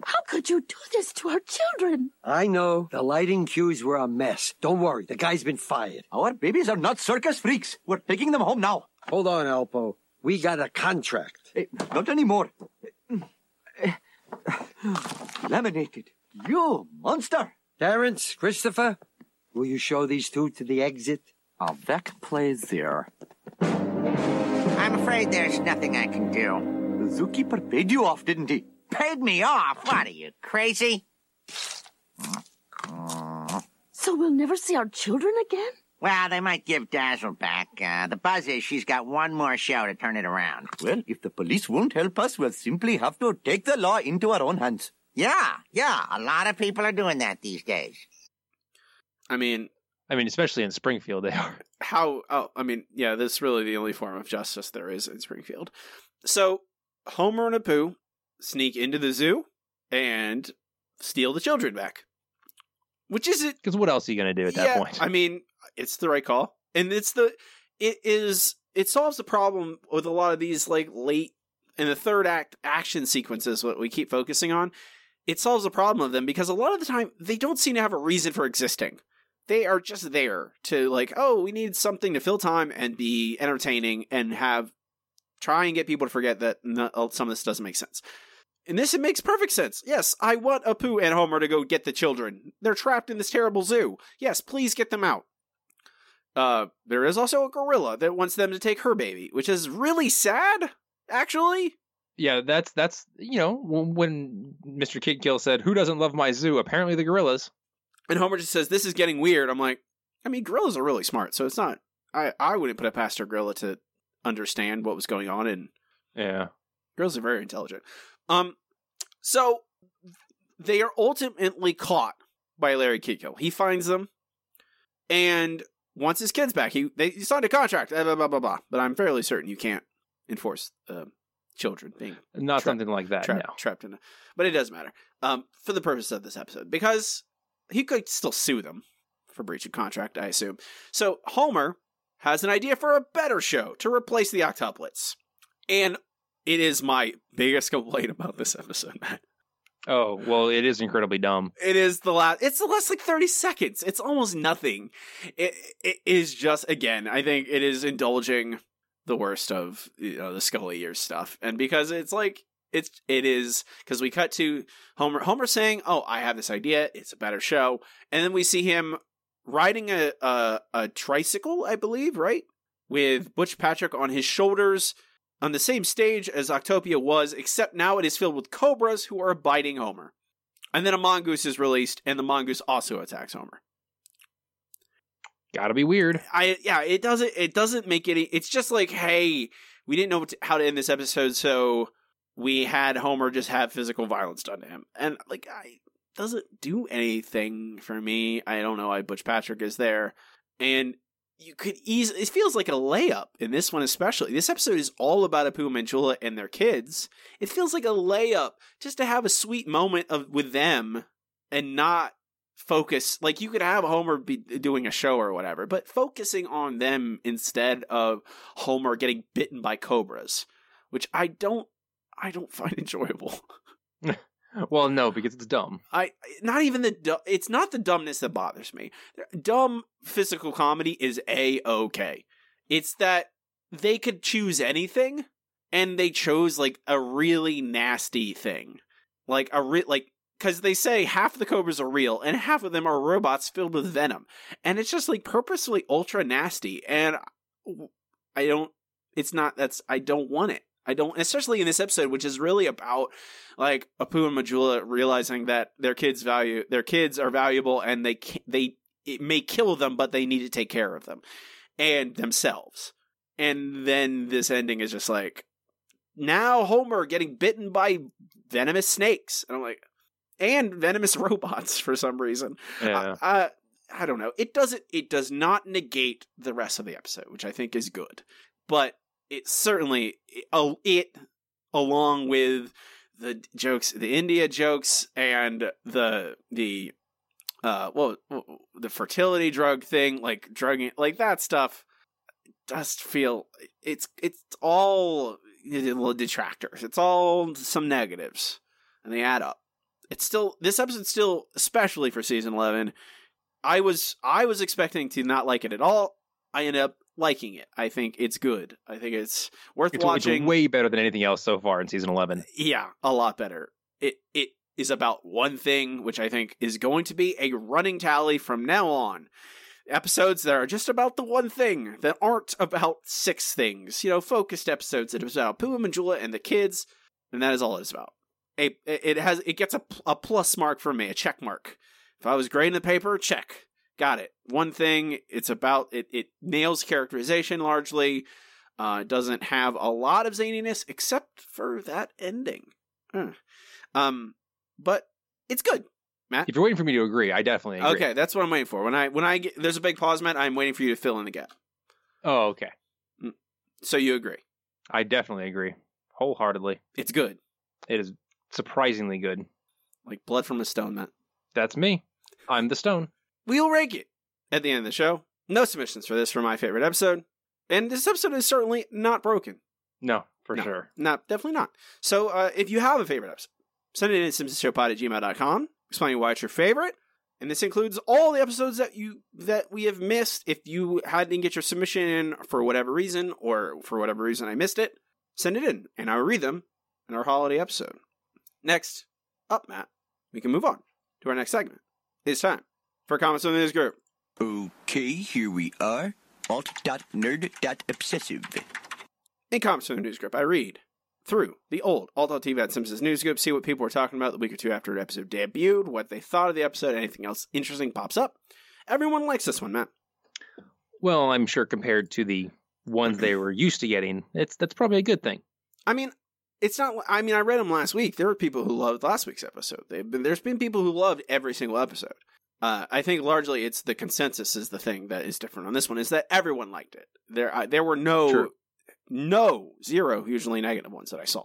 How could you do this to our children? I know the lighting cues were a mess. Don't worry, the guy's been fired. Our babies are not circus freaks. We're taking them home now. Hold on, Alpo. We got a contract. Eh, not anymore. Eh, Laminated. You monster. Terrence, Christopher, will you show these two to the exit? Avec plaisir. I'm afraid there's nothing I can do. The zookeeper paid you off, didn't he? Paid me off? What are you, crazy? So we'll never see our children again? Well, they might give Dazzle back. Uh, the buzz is she's got one more show to turn it around. Well, if the police won't help us, we'll simply have to take the law into our own hands. Yeah, yeah, a lot of people are doing that these days. I mean, I mean, especially in Springfield, they are. how oh i mean yeah this is really the only form of justice there is in springfield. So homer and apu sneak into the zoo and steal the children back which is it? Because what else are you going to do at that point? i mean it's the right call. And it's the it is it solves the problem with a lot of these like late in the third act action sequences what we keep focusing on. It solves the problem of them because a lot of the time they don't seem to have a reason for existing they are just there to like oh we need something to fill time and be entertaining and have try and get people to forget that oh, some of this doesn't make sense in this it makes perfect sense yes i want apu and homer to go get the children they're trapped in this terrible zoo yes please get them out uh there is also a gorilla that wants them to take her baby which is really sad actually yeah, that's that's you know when, when Mr. Kidkill said, "Who doesn't love my zoo?" Apparently, the gorillas. And homer just says this is getting weird i'm like i mean gorillas are really smart so it's not i i wouldn't put it past a gorilla to understand what was going on and Yeah, Girls are very intelligent. Um, so they are ultimately caught by Larry Kidkill. He finds them and wants his kids back. He they he signed a contract. Blah blah blah blah. blah. But I'm fairly certain you can't enforce uh, children being not something like that. trapped no. trapped in. A, but it doesn't matter. Um, for the purpose of this episode, because he could still sue them for breach of contract. I assume. So Homer has an idea for a better show to replace the octuplets, and it is my biggest complaint about this episode, Matt. Oh well, it is incredibly dumb. It is the last. It's the last like thirty seconds. It's almost nothing. It it is just again. I think it is indulging the worst of you know the Scully years stuff, and because it's like it's it is because we cut to Homer. Homer saying, "Oh, I have this idea. It's a better show," and then we see him riding a a, a tricycle, I believe, right, with Butch Patrick on his shoulders on the same stage as Octopia was, except now it is filled with cobras who are biting Homer. And then a mongoose is released, and the mongoose also attacks Homer. Gotta be weird. I yeah, it doesn't it doesn't make any. It's just like, hey, we didn't know how to end this episode, so we had Homer just have physical violence done to him, and like, I doesn't do anything for me. I don't know why Butch Patrick is there, and you could easily. It feels like a layup in this one, especially. This episode is all about Apu and Manjula and their kids. It feels like a layup just to have a sweet moment of with them and not focus like you could have Homer be doing a show or whatever, but focusing on them instead of Homer getting bitten by cobras, which I don't I don't find enjoyable. Well, no, because it's dumb. I not even the du- it's not the dumbness that bothers me. Dumb physical comedy is a okay. It's that they could choose anything and they chose like a really nasty thing. Like a re- like cuz they say half the cobras are real and half of them are robots filled with venom. And it's just like purposefully ultra nasty and I don't it's not that's I don't want it. I don't, especially in this episode, which is really about like Apu and Manjula realizing that their kids value their kids are valuable and they they it may kill them, but they need to take care of them and themselves. And then this ending is just like now Homer getting bitten by venomous snakes, and I'm like, and venomous robots for some reason. Yeah. Uh, I don't know. It doesn't. It does not negate the rest of the episode, which I think is good. But it certainly it, along with the jokes, the India jokes, and the the uh well the fertility drug thing, like drugging, like that stuff, does feel it's it's all little detractors. It's all some negatives, and they add up. It's still this episode still, especially for season eleven. I was I was expecting to not like it at all. I ended up liking it. I think it's good. I think it's worth It's, watching. it's way better than anything else so far in season 11. yeah, a lot better. It it is about one thing, which I think is going to be a running tally from now on. episodes that are just about the one thing that aren't about six things. You know, focused episodes that is about Apu and Manjula and the kids, and that is all it's about. A, it has it gets a, a plus mark for me, a check mark. If I was grading the paper, check, got it. One thing, it's about it. It nails characterization largely. Uh, it doesn't have a lot of zaniness except for that ending. Um, but it's good. Matt, If you're waiting for me to agree, I definitely agree. okay, that's what I'm waiting for. When I when I get, there's a big pause, Matt, I'm waiting for you to fill in the gap. Oh, okay. So you agree? I definitely agree. Wholeheartedly. It's good, It is surprisingly good. like blood from a stone, Matt. That's me. I'm the stone. We'll rank it at the end of the show. No submissions for this for my favorite episode, and this episode is certainly not broken. No, for No. sure. No, definitely not. So uh, if you have a favorite episode, send it in at simpsonshowpod at gmail.com, explaining why it's your favorite. And this includes all the episodes that you that we have missed. If you had didn't get your submission in for whatever reason, or for whatever reason I missed it, send it in, and I'll read them in our holiday episode. Next up, Matt, we can move on to our next segment. It's time for comments on the news group. Okay, here we are. Alt.nerd.obsessive. In comments from the news group, I read through the old Alt.TV at Simpsons news group, see what people were talking about the week or two after the episode debuted, what they thought of the episode, anything else interesting pops up. Everyone likes this one, Matt. Well, I'm sure compared to the ones they were used to getting, it's that's probably a good thing. I mean, it's not. I mean, I read them last week. There were people who loved last week's episode. They've been, there's been people who loved every single episode. Uh, I think largely it's the consensus is the thing that is different on this one is that everyone liked it. There, uh, there were no, True. no zero usually negative ones that I saw,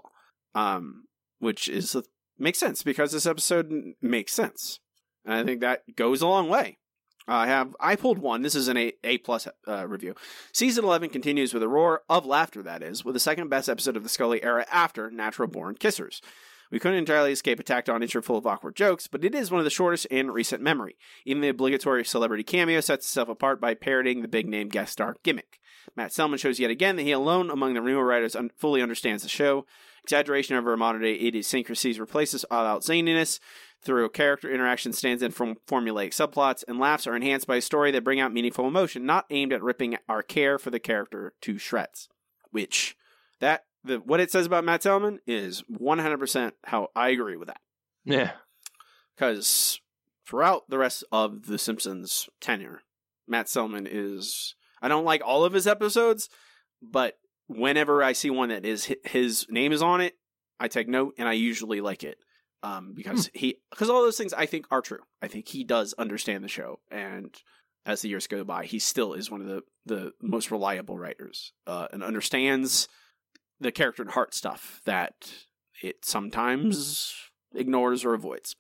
um, which is makes sense because this episode n- makes sense. And I think that goes a long way. I have I pulled one. This is an A A plus uh, review. Season eleven continues with a roar of laughter. That is, with the second best episode of the Scully era after Natural Born Kissers. We couldn't entirely escape a tacked on intro full of awkward jokes, but it is one of the shortest in recent memory. Even the obligatory celebrity cameo sets itself apart by parroting the big name guest star gimmick. Matt Selman shows yet again that he alone among the newer writers un- fully understands the show. Exaggeration over modern day idiosyncrasies replaces all out zaniness through character interaction stands in from formulaic subplots, and laughs are enhanced by a story that bring out meaningful emotion, not aimed at ripping our care for the character to shreds. Which that the what it says about Matt Selman is 100% how I agree with that. Yeah. Because throughout the rest of The Simpsons tenure, Matt Selman is. I don't like all of his episodes, but whenever I see one that is his name is on it, I take note and I usually like it. Um, because he, because all those things I think are true. I think he does understand the show, and as the years go by, he still is one of the the most reliable writers, uh, and understands the character and heart stuff that it sometimes ignores or avoids.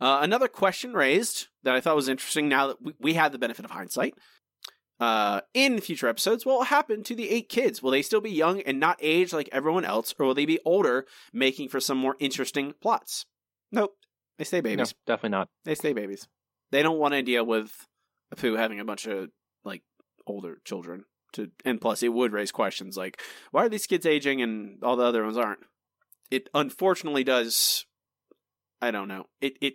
Uh, another question raised that I thought was interesting now that we, we had the benefit of hindsight. Uh, in future episodes, what will happen to the eight kids? Will they still be young and not age like everyone else, or will they be older, making for some more interesting plots? Nope. They stay No, babies. definitely not. They stay babies. They don't want to deal with Apu having a bunch of like older children. To and plus, it would raise questions like, why are these kids aging and all the other ones aren't? It unfortunately does. I don't know. It it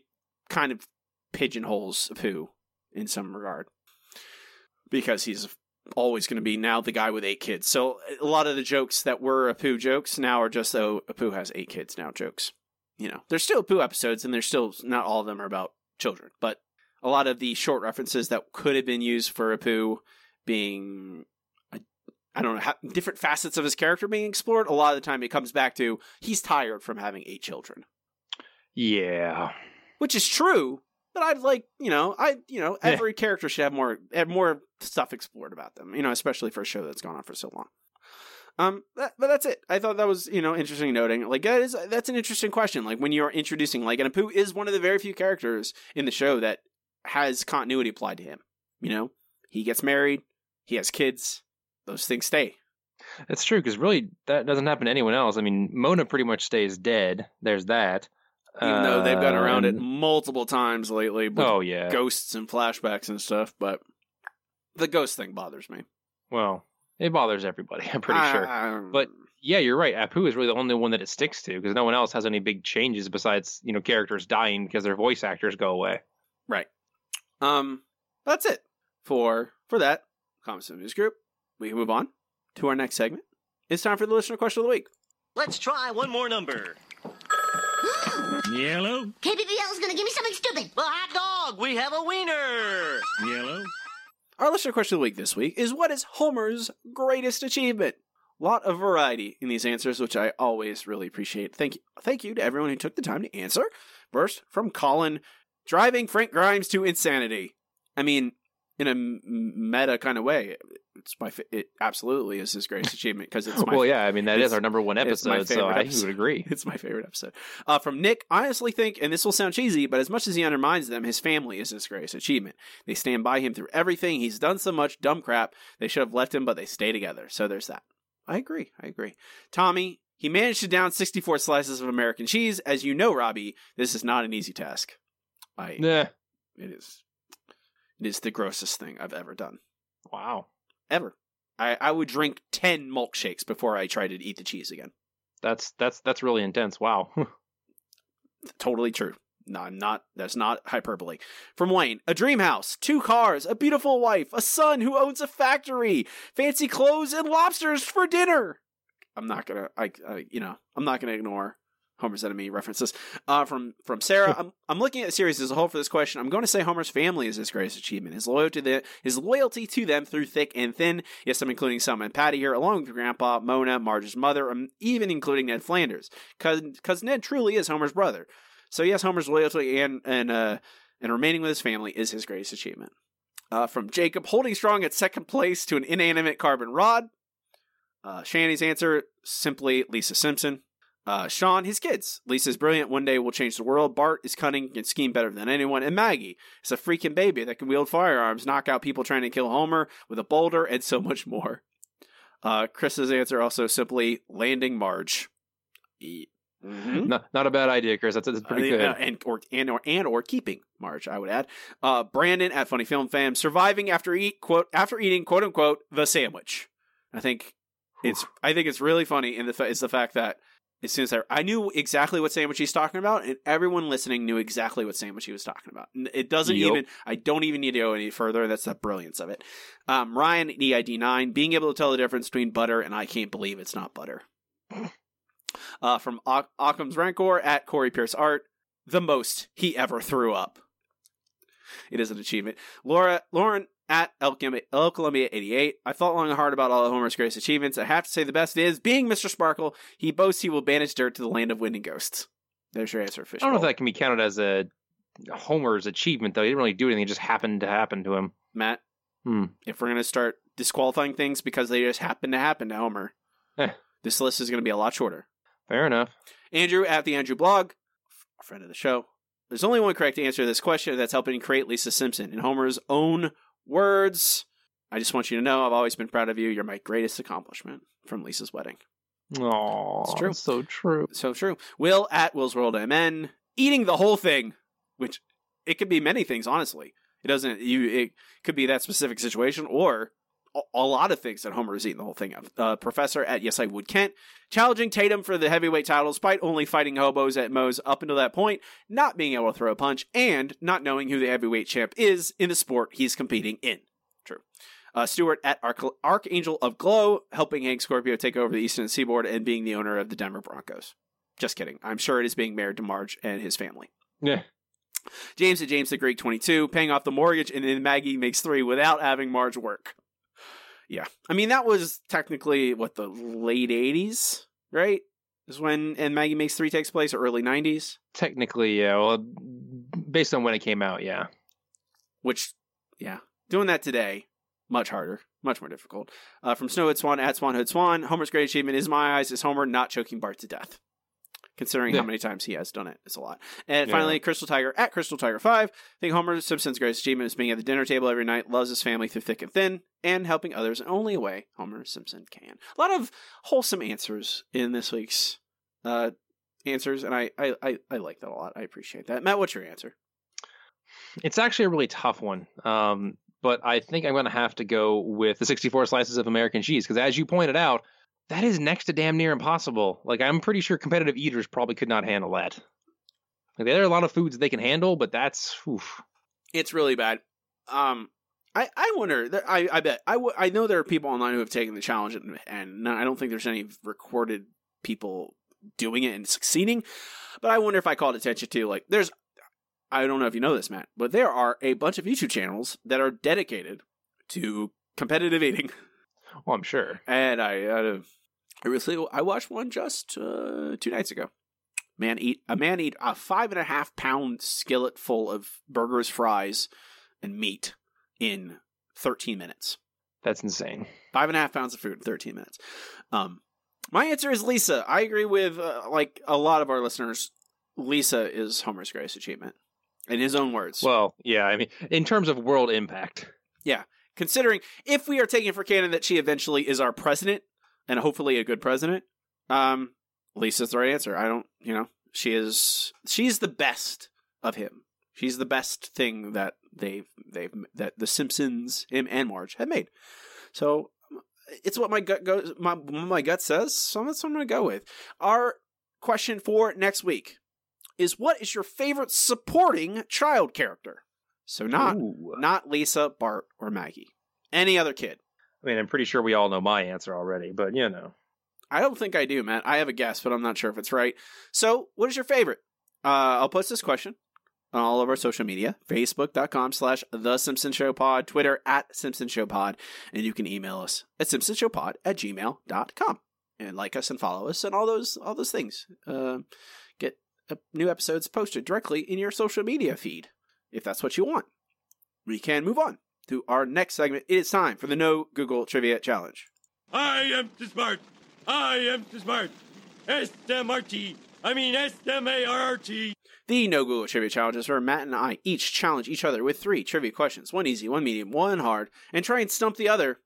kind of pigeonholes Apu in some regard because he's always going to be now the guy with eight kids. So a lot of the jokes that were Apu jokes now are just though Apu has eight kids now jokes. You know, there's still Apu episodes, and there's still not all of them are about children, but a lot of the short references that could have been used for Apu being. I don't know, ha- different facets of his character being explored. A lot of the time, it comes back to he's tired from having eight children, Yeah. which is true. But I'd like, you know, I, you know, Yeah. every character should have more, have more stuff explored about them. You know, especially for a show that's gone on for so long. Um, that, but that's it. I thought that was, you know, interesting noting. Like that is that's an interesting question. Like when you're introducing, like, and Apu is one of the very few characters in the show that has continuity applied to him. You know, he gets married, he has kids, those things stay. That's true because really that doesn't happen to anyone else. I mean, Mona pretty much stays dead. There's that. Even though they've gone around it Um, multiple times lately with Oh yeah. ghosts and flashbacks and stuff, but the ghost thing bothers me. Well, it bothers everybody. I'm pretty sure. Um, But yeah, you're right. Apu is really the only one that it sticks to because no one else has any big changes besides you know characters dying because their voice actors go away. Right. Um, that's it for for that Comics News Group. We can move on to our next segment. It's time for the listener question of the week. Let's try one more number. Yellow. KBBL's gonna give me something stupid. The hot dog. We have a wiener. Yellow. Our listener question of the week this week is what is Homer's greatest achievement? Lot of variety in these answers, which I always really appreciate. Thank you, thank you to everyone who took the time to answer. First, from Colin, driving Frank Grimes to insanity. I mean, in a meta kind of way, it's my fa- it absolutely is his greatest achievement because it's my well, yeah, I mean that is our number one episode, so I episode. would agree. It's my favorite episode. Uh, from Nick, I honestly think, and this will sound cheesy, but as much as he undermines them, his family is his greatest achievement. They stand by him through everything. He's done so much dumb crap. They should have left him, but they stay together. So there's that. I agree. I agree. Tommy, he managed to down 64 slices of American cheese. As you know, Robbie, this is not an easy task. I, Nah. It is. It is the grossest thing I've ever done. Wow. Ever. I, I would drink 10 milkshakes before I tried to eat the cheese again. That's that's that's really intense. Wow. totally true. No, I'm not. That's not hyperbole. From Wayne, a dream house, two cars, a beautiful wife, a son who owns a factory, fancy clothes, and lobsters for dinner. I'm not gonna. I, I you know, I'm not gonna ignore Homer's enemy references. Uh, from from Sarah, I'm I'm looking at the series as a whole for this question. I'm going to say Homer's family is his greatest achievement. His loyalty to the, his loyalty to them through thick and thin. Yes, I'm including Selma and Patty here, along with Grandpa, Mona, Marge's mother, um, even including Ned Flanders, because Ned truly is Homer's brother. So yes, Homer's loyalty and and uh, and remaining with his family is his greatest achievement. Uh, from Jacob, holding strong at second place to an inanimate carbon rod. Uh, Shanny's answer simply Lisa Simpson. Uh, Sean, his kids. Lisa's brilliant. One day will change the world. Bart is cunning and scheme better than anyone. And Maggie is a freaking baby that can wield firearms, knock out people trying to kill Homer with a boulder, and so much more. Uh, Chris's answer also simply landing Marge. E- Mhm. not not a bad idea, Chris. That's, that's pretty Uh, good. yeah, and or and or and or keeping Marge, I would add. Uh, Brandon at Funny Film Fam surviving after eat quote after eating quote unquote the sandwich. I think it's I think it's really funny in the fa- is the fact that as soon as I, I knew exactly what sandwich he's talking about, and everyone listening knew exactly what sandwich he was talking about. It doesn't Yup. even. I don't even need to go any further. That's the brilliance of it. Um, Ryan EID nine being able to tell the difference between butter and I can't believe it's not butter. Uh, from Oc- Occam's Rancor at Corey Pierce Art, the most he ever threw up. It is an achievement. Laura Lauren at El, Columbia- 88. I thought long and hard about all of Homer's greatest achievements. I have to say the best is being Mr. Sparkle. He boasts he will banish dirt to the land of wind and ghosts. There's your answer, Fish. I don't know if that can be counted as a Homer's achievement, though. He didn't really do anything; it just happened to happen to him. Matt. Hmm. If we're gonna start disqualifying things because they just happen to happen to Homer, Eh. this list is gonna be a lot shorter. Fair enough. Andrew at the Andrew blog, friend of the show. There's only one correct answer to this question that's helping create Lisa Simpson in Homer's own words. I just want you to know I've always been proud of you. You're my greatest accomplishment from Lisa's wedding. Oh, It's true. So true. So true. Will at Will's World MN eating the whole thing, which it could be many things. Honestly, it doesn't. You it could be that specific situation or a, lot of things that Homer is eating the whole thing of. Uh, Professor at Yes I Would Kent challenging Tatum for the heavyweight title despite only fighting hobos at Moe's up until that point, not being able to throw a punch, and not knowing who the heavyweight champ is in the sport he's competing in. True. Uh, Stewart at Arch- Archangel of Glow, helping Hank Scorpio take over the Eastern Seaboard and being the owner of the Denver Broncos. Just kidding. I'm sure it is being married to Marge and his family. Yeah. James at James the Greek 22, paying off the mortgage, and then Maggie makes three without having Marge work. Yeah. I mean, that was technically, what, the late 80s, right? Is when and Maggie makes three takes place, or early 90s? Technically, yeah. Well, based on when it came out, yeah. Which, yeah. Doing that today, much harder, much more difficult. Uh, from Snowhood Swan at Swanhood Swan, Homer's great achievement is my eyes is Homer not choking Bart to death. Considering Yeah. how many times he has done it, it's a lot. And Yeah. finally, Crystal Tiger at Crystal Tiger Five. I think Homer Simpson's greatest achievement is being at the dinner table every night, loves his family through thick and thin, and helping others in only a way Homer Simpson can. A lot of wholesome answers in this week's uh, answers, and I, I, I, I like that a lot. I appreciate that. Matt, what's your answer? It's actually a really tough one. Um, but I think I'm going to have to go with the 64 slices of American cheese because, as you pointed out, that is next to damn near impossible. Like, I'm pretty sure competitive eaters probably could not handle that. Like, there are a lot of foods they can handle, but that's oof. It's really bad. Um, I, I wonder. I I bet I, w- I know there are people online who have taken the challenge, and, and I don't think there's any recorded people doing it and succeeding. But I wonder if I called attention to like there's. I don't know if you know this, Matt, but there are a bunch of YouTube channels that are dedicated to competitive eating, Well, I'm sure. and I uh, I recently I watched one just uh, two nights ago. Man eat a man eat a five and a half pound skillet full of burgers, fries, and meat in 13 minutes. That's insane. Five and a half pounds of food in 13 minutes. Um, my answer is Lisa. I agree with uh, like a lot of our listeners. Lisa is Homer's greatest achievement, in his own words. Well, yeah. I mean, in terms of world impact, yeah, considering if we are taking for canon that she eventually is our president and hopefully a good president, um, Lisa's the right answer. I don't, you know, she is. She's the best of him. She's the best thing that they've they've that the Simpsons him and Marge have made. So it's what my gut goes. My my gut says. So that's what I'm going to go with. Our question for next week is: What is your favorite supporting child character? So not Ooh. not Lisa, Bart, or Maggie. Any other kid. I mean, I'm pretty sure we all know my answer already, but you know. I don't think I do, Matt. I have a guess, but I'm not sure if it's right. So, what is your favorite? Uh, I'll post this question on all of our social media facebook.com slash the simpson show pod twitter at simpson show pod and you can email us at simpsonshowpod at gmail.com and like us and follow us and all those all those things uh, get uh, new episodes posted directly in your social media feed if that's what you want we can move on to our next segment it is time for the no google trivia challenge I am too smart. I am too smart. S-M-R-T. I mean S-M-A-R-R-T. The No Google Trivia Challenge is where Matt and I each challenge each other with three trivia questions one easy, one medium, one hard, and try and stump the other.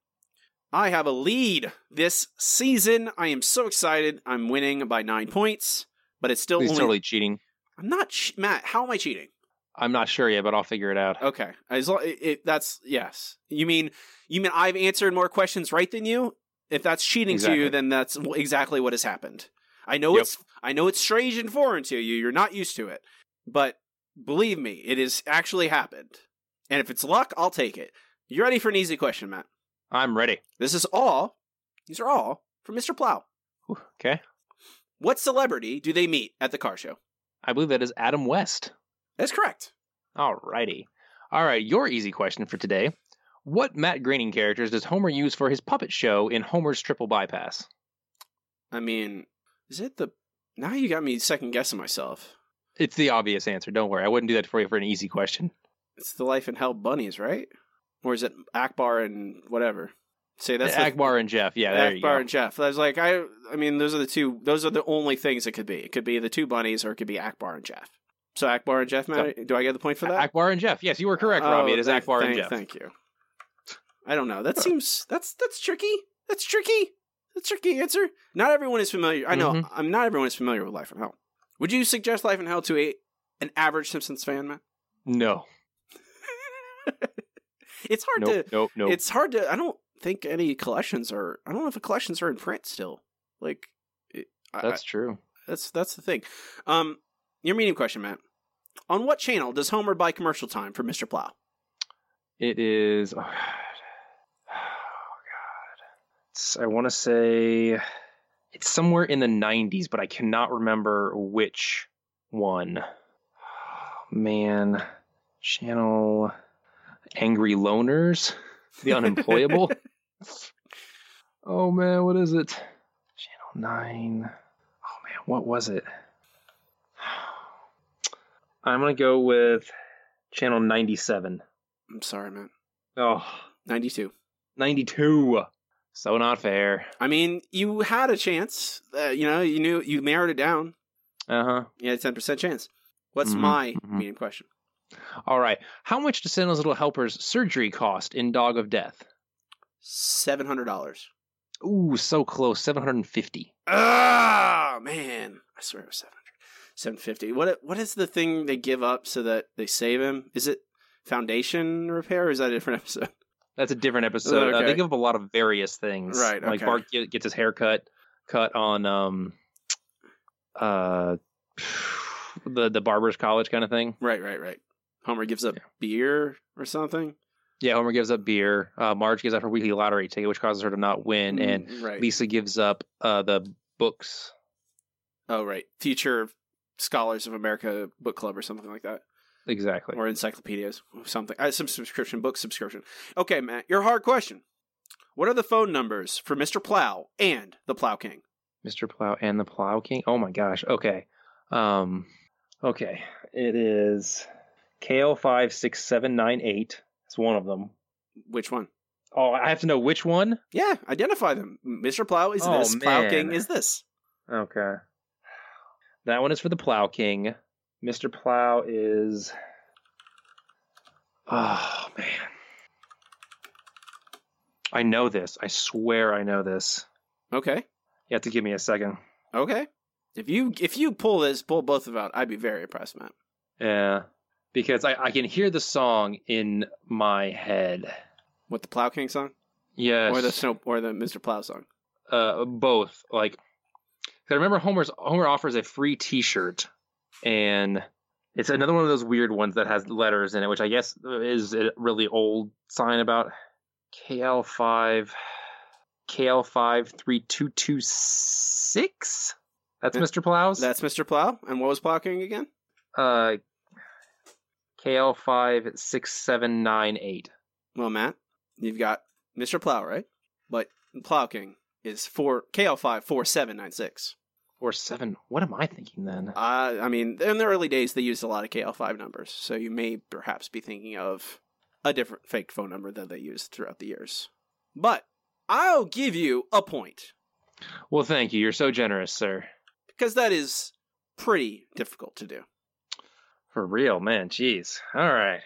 I have a lead this season. I am so excited. I'm winning by nine points, but it's still He's only. totally cheating. I'm not. Ch- Matt, how am I cheating? I'm not sure yet, but I'll figure it out. Okay. As long, it, it, that's. Yes. You mean. You mean I've answered more questions right than you? If that's cheating to you, then that's exactly what has happened. I know Yep. it's I know it's strange and foreign to you. You're not used to it. But believe me, it has actually happened. And if it's luck, I'll take it. You ready for an easy question, Matt? I'm ready. This is all. These are all from Mr. Plow. Okay. What celebrity do they meet at the car show? I believe that is Adam West. That's correct. Alrighty. All right, your easy question for today. What Matt Groening characters does Homer use for his puppet show in Homer's Triple Bypass? I mean, is it the now you got me second guessing myself. It's the obvious answer. Don't worry. I wouldn't do that for you for an easy question. It's the Life in Hell bunnies, right? Or is it Akbar and whatever? Say that's the- Akbar and Jeff. Yeah, there you Akbar go. and Jeff. I was like, I, I mean, those are the two. Those are the only things it could be. It could be the two bunnies, or it could be Akbar and Jeff. So Akbar and Jeff, Matt, do I get the point for that? Akbar and Jeff. Yes, you were correct, Robbie. It is thank- Akbar and Jeff. Thank you. I don't know. That seems that's that's tricky. That's tricky. That's a tricky answer. Not everyone is familiar. I know. Mhm. I'm not everyone is familiar with Life in Hell. Would you suggest Life in Hell to a an average Simpsons fan, Matt? No. It's hard Nope, to. nope, nope. It's hard to. I don't think any collections are. I don't know if the collections are in print still. Like, it, That's I- true. That's that's the thing. Um, your medium question, Matt. On what channel does Homer buy commercial time for Mr. Plow? It is. Oh God. Oh God. It's, I want to say it's somewhere in the 90s, but I cannot remember which one. Oh, man, channel Angry Loners, The Unemployable. oh man, what is it? Channel 9. Oh man, what was it? I'm gonna go with channel 97. I'm sorry, man. Oh, 92. 92. So not fair. I mean, you had a chance. Uh, you know, you knew you narrowed it down. Uh huh. You had a ten percent chance. What's Mhm, my mhm. medium question? All right. How much does Santa's Little Helper's surgery cost in Dog of Death? Seven hundred dollars. Ooh, so close. 750. Ah, man! I swear it was seven hundred. Seven fifty. What? What is the thing they give up so that they save him? Is it foundation repair? or Is that a different episode? That's a different episode. Uh, Okay. they give up a lot of various things. Right, Like. Bart gets his hair cut, cut on um uh the the barber's college kind of thing. Right, right, right. Homer gives up beer or something. Yeah, Homer gives up beer. Uh, Marge gives up her weekly lottery ticket, which causes her to not win, and Mm, right. Lisa gives up uh, the books. Oh, right. Future Scholars of America book club or something like that. Exactly. Or encyclopedias, something. Uh, some subscription, book subscription. Okay, Matt, your hard question. What are the phone numbers for Mr. Plow and the Plow King? Mr. Plow and the Plow King. Oh my gosh. Okay. Um. Okay. It is KL five six seven nine eight. It's one of them. Which one? Oh, I have to know which one. Yeah, identify them. Mr. Plow is Oh, this. Plow King is this. Okay. That one is for the Plow King. Mr. Plow is. Oh man. I know this. I swear I know this. Okay. You have to give me a second. Okay. If you if you pull this, pull both of them out, I'd be very impressed, Matt. Yeah. Because I, I can hear the song in my head. What the Plow King song? Yes. Or the snow or the Mr. Plow song? uh both like I remember Homer's Homer offers a free T-shirt, and it's another one of those weird ones that has letters in it, which I guess is a really old sign about KL five KL five three two two six. That's Mr. Plow's. That's Mr. Plow. And what was Plow King again? uh KL five six seven nine eight. Well, Matt, you've got Mr. Plow, right? But Plow King is four KL five four seven nine six. Or seven. What am I thinking then? Uh, I mean, in the early days, they used a lot of KL five numbers, so you may perhaps be thinking of a different fake phone number that they used throughout the years. But I'll give you a point Well, thank you. You're so generous, sir. because that is pretty difficult to do. For real, man. Jeez. All right.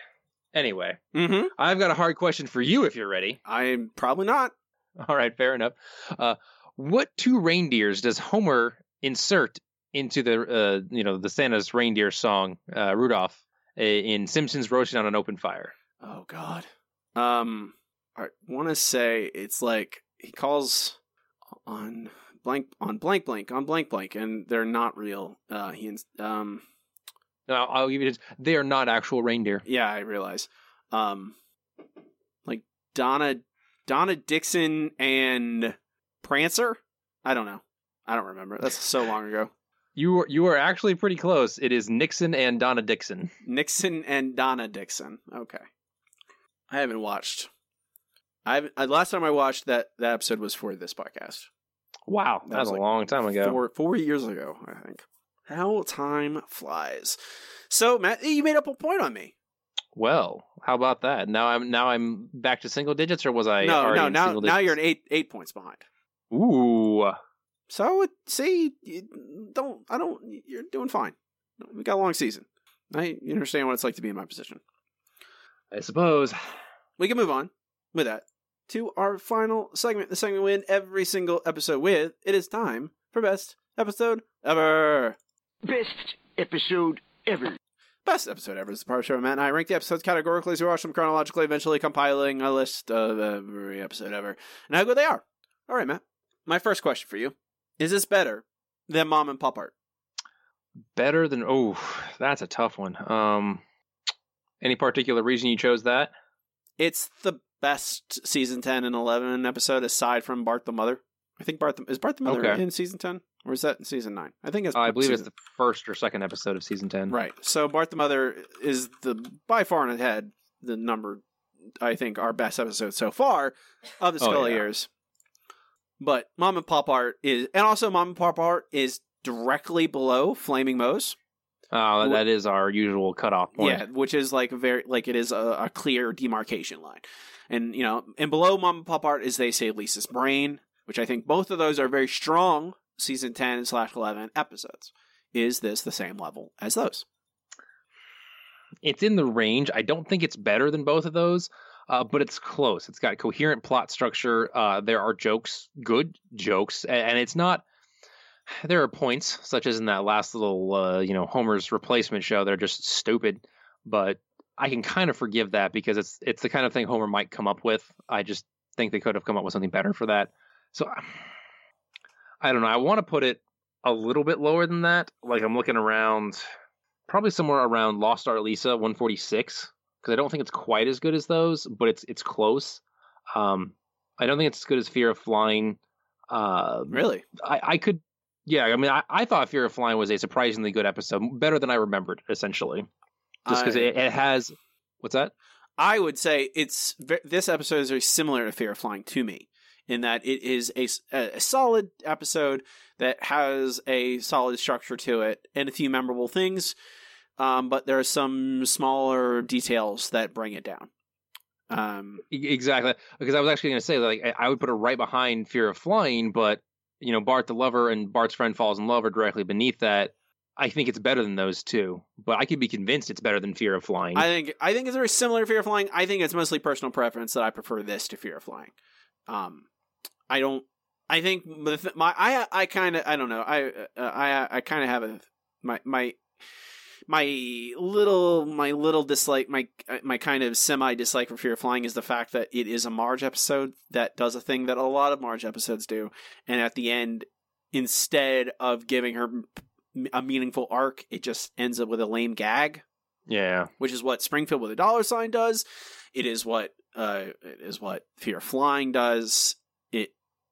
Anyway, Mm-hmm. I've got a hard question for you if you're ready. I'm probably not. All right, fair enough. Uh, what two reindeers does Homer insert into the uh, you know the Santa's reindeer song uh, Rudolph in Simpsons Roasting on an Open Fire? Oh God. Um, I want to say it's like he calls on blank on blank blank on blank blank, and they're not real. Uh, he ins- um, No, I'll give you this. They are not actual reindeer. yeah, I realize. Um, like Donna Donna Dixon and Prancer. I don't know. I don't remember. That's so long ago. You were you are actually pretty close. It is Nixon and Donna Dixon. Nixon and Donna Dixon. Okay. I haven't watched. I last time I watched that that episode was for this podcast. Wow, That that was was a like long time ago. Four four years ago, I think. How time flies. So Matt, you made up a point on me. Well, how about that? Now I'm now I'm back to single digits, or was I? no, already no, now single now you're an eight eight points behind. Ooh, So see, you don't I don't you're doing fine. We got a long season. I you understand what it's like to be in my position. I suppose. We can move on with that to our final segment, the segment we end every single episode with. It is time for best episode ever. Best episode ever. Best episode ever is the part of the show Matt and I rank the episodes categorically, so we watch them chronologically, eventually compiling a list of every episode ever and how good they are. All right, Matt. My first question for you is this better than Mom and Pop Art? better than oh, that's a tough one. Um, any particular reason you chose that? It's the best season 10 and 11 episode aside from Bart the Mother. I think Bart the, is Bart the Mother Okay. in season 10 or is that in season 9? I think it's I believe it's the first or second episode of season ten. Right. So Bart the Mother is the by far and ahead the number I think our best episode so far of the Oh, Scully yeah. years. But Mom and Pop Art is and also Mom and Pop Art is directly below Flaming Moe's. Oh, that is our usual cutoff point. Yeah, which is like a very like it is a, a clear demarcation line. And you know, and below Mom and Pop Art is they saved Lisa's brain, which I think both of those are very strong season ten slash eleven episodes. Is this the same level as those? It's in the range. I don't think it's better than both of those, uh, but it's close. It's got coherent plot structure. Uh, there are jokes, good jokes, and it's not. There are points, such as in that last little, uh, you know, Homer's replacement show. They're just stupid, but I can kind of forgive that because it's it's the kind of thing Homer might come up with. I just think they could have come up with something better for that. So I don't know. I want to put it a little bit lower than that. Like I'm looking around, probably somewhere around Lost Our Lisa 146. because I don't think it's quite as good as those, but it's it's close. Um, I don't think it's as good as Fear of Flying. Uh, really? I, I could, yeah. I mean, I, I thought Fear of Flying was a surprisingly good episode, better than I remembered, essentially. Just because I- it, it has what's that? I would say it's this episode is very similar to Fear of Flying to me in that it is a solid episode that has a solid structure to it and a few memorable things, um, but there are some smaller details that bring it down. Um, Exactly, because I was actually going to say like I- I would put it right behind Fear of Flying, but you know Bart the lover and Bart's friend falls in love are directly beneath that. I think it's better than those two, but I could be convinced it's better than Fear of Flying. I think I think it's very similar to Fear of Flying. I think it's mostly personal preference that I prefer this to Fear of Flying. Um, I don't. I think my I I kind of I don't know I uh, I I kind of have a my my my little my little dislike my my kind of semi dislike for Fear of Flying is the fact that it is a Marge episode that does a thing that a lot of Marge episodes do, and at the end, instead of giving her a meaningful arc, it just ends up with a lame gag yeah, which is what Springfield with a dollar sign does. It is what uh, it is what Fear of Flying does.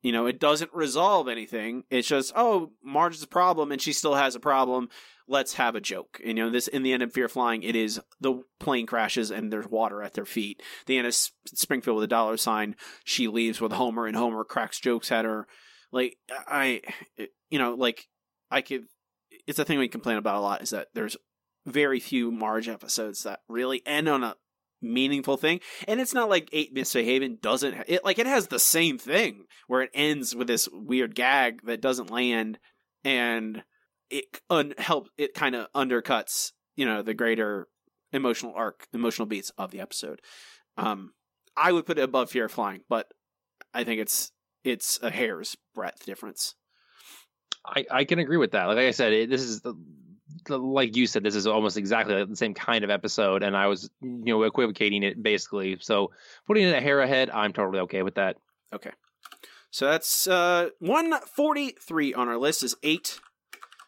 You know it doesn't resolve anything. It's just oh Marge is a problem and she still has a problem. Let's have a joke. And, you know this in the end of Fear Flying, it is the plane crashes and there's water at their feet. The end of Springfield with a dollar sign, she leaves with Homer and Homer cracks jokes at her. Like I, you know, like I could. It's a thing we complain about a lot is that there's very few Marge episodes that really end on a meaningful thing. And it's not like Eight Misbehaving doesn't it like it has the same thing where it ends with this weird gag that doesn't land and it un- help it kind of undercuts, you know, the greater emotional arc, emotional beats of the episode. Um I would put it above Fear of Flying, but I think it's it's a hair's breadth difference. I, I can agree with that. Like I said, it, this is the, like you said, this is almost exactly the same kind of episode, and I was you know equivocating it basically. So putting it a hair ahead, I'm totally okay with that. Okay. So that's uh 143 on our list is 8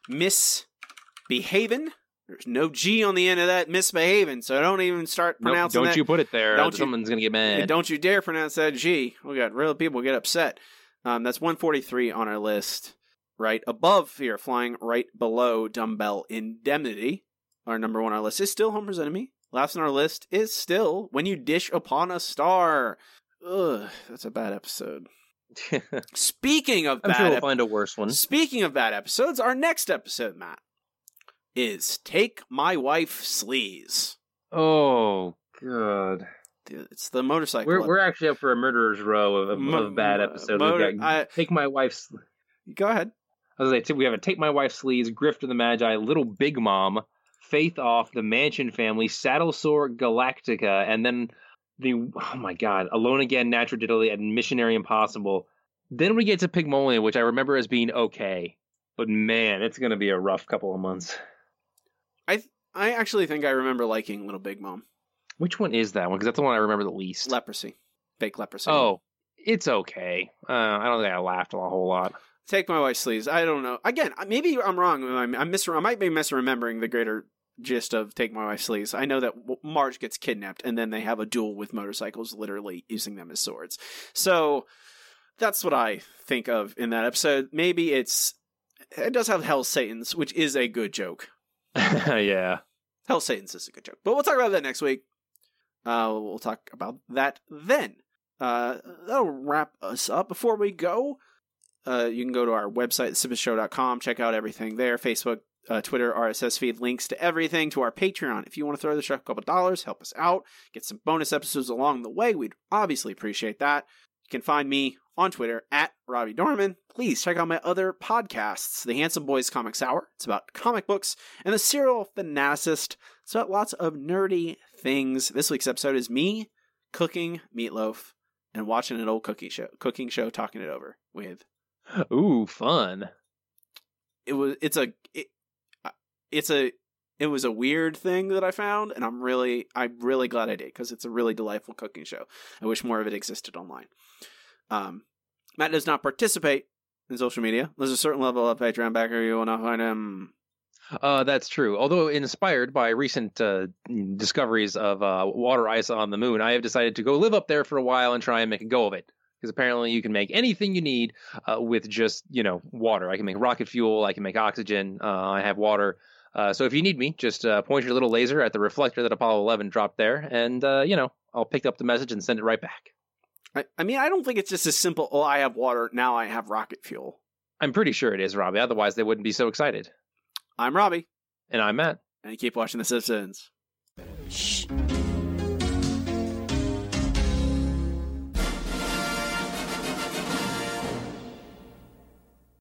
misbehaving. There's no G on the end of that misbehaving, so don't even start Nope, pronouncing don't that. you put it there? Don't you- Someone's gonna get mad. Don't you dare pronounce that G. We got real people get upset. Um, that's 143 on our list. Right above Fear of Flying, right below Dumbbell Indemnity. Our number one on our list is still Homer's Enemy. Last on our list is still When You Dish Upon a Star. Ugh, that's a bad episode. Speaking of I'm bad sure we'll ep- find a worse one. Speaking of bad episodes, our next episode, Matt, is Take My Wife Sleaze. Oh good. It's the motorcycle. We're we're actually up for a murderer's row of, of, Mo- of bad episodes. motor- I- take my wife's. Go ahead. I was like, we have a take my wife's sleaze, Grift of the Magi, Little Big Mom, Faith Off, The Mansion Family, Saddle Sore Galactica, and then the oh my god, Alone Again, Natura-Diddily, and Missionary Impossible. Then we get to Pygmoelian, which I remember as being okay, but man, it's gonna be a rough couple of months. I I actually think I remember liking Little Big Mom. Which one is that one? Because that's the one I remember the least. Leprosy, fake leprosy. Oh, it's okay. Uh, I don't think I laughed a whole lot. Take my wife's sleaze. I don't know. Again, maybe I'm wrong. I'm, I'm mis- I might be misremembering the greater gist of Take My Wife's Sleaze. I know that Marge gets kidnapped and then they have a duel with motorcycles, literally using them as swords. So that's what I think of in that episode. Maybe it's it does have Hell Satan's, which is a good joke. yeah. Hell Satan's is a good joke, but we'll talk about that next week. Uh, we'll talk about that then. Uh, that'll wrap us up. Before we go, uh, you can go to our website, thesippetshow.com, check out everything there Facebook, uh, Twitter, RSS feed, links to everything, to our Patreon. If you want to throw the show a couple dollars, help us out, get some bonus episodes along the way, we'd obviously appreciate that. You can find me on Twitter at Robbie Dorman. Please check out my other podcasts, The Handsome Boys Comics Hour. It's about comic books, and The Serial Fanaticist. It's about lots of nerdy things. This week's episode is me cooking meatloaf and watching an old cookie show, cooking show, talking it over with Ooh, fun. it was it's a it, it's a it was a weird thing that I found, and I'm really I'm really glad I did because it's a really delightful cooking show. I wish more of it existed online. Um, Matt does not participate in social media. There's a certain level of Patreon backer you will not find him. Uh, that's true. Although inspired by recent uh, discoveries of uh, water ice on the moon, I have decided to go live up there for a while and try and make a go of it. Because apparently you can make anything you need uh, with just you know water. I can make rocket fuel. I can make oxygen. Uh, I have water. Uh, so if you need me, just uh, point your little laser at the reflector that Apollo 11 dropped there, and uh, you know I'll pick up the message and send it right back. I, I mean, I don't think it's just as simple. Oh, I have water now. I have rocket fuel. I'm pretty sure it is, Robbie. Otherwise, they wouldn't be so excited. I'm Robbie, And I'm Matt. and you keep watching The Simpsons. Shh.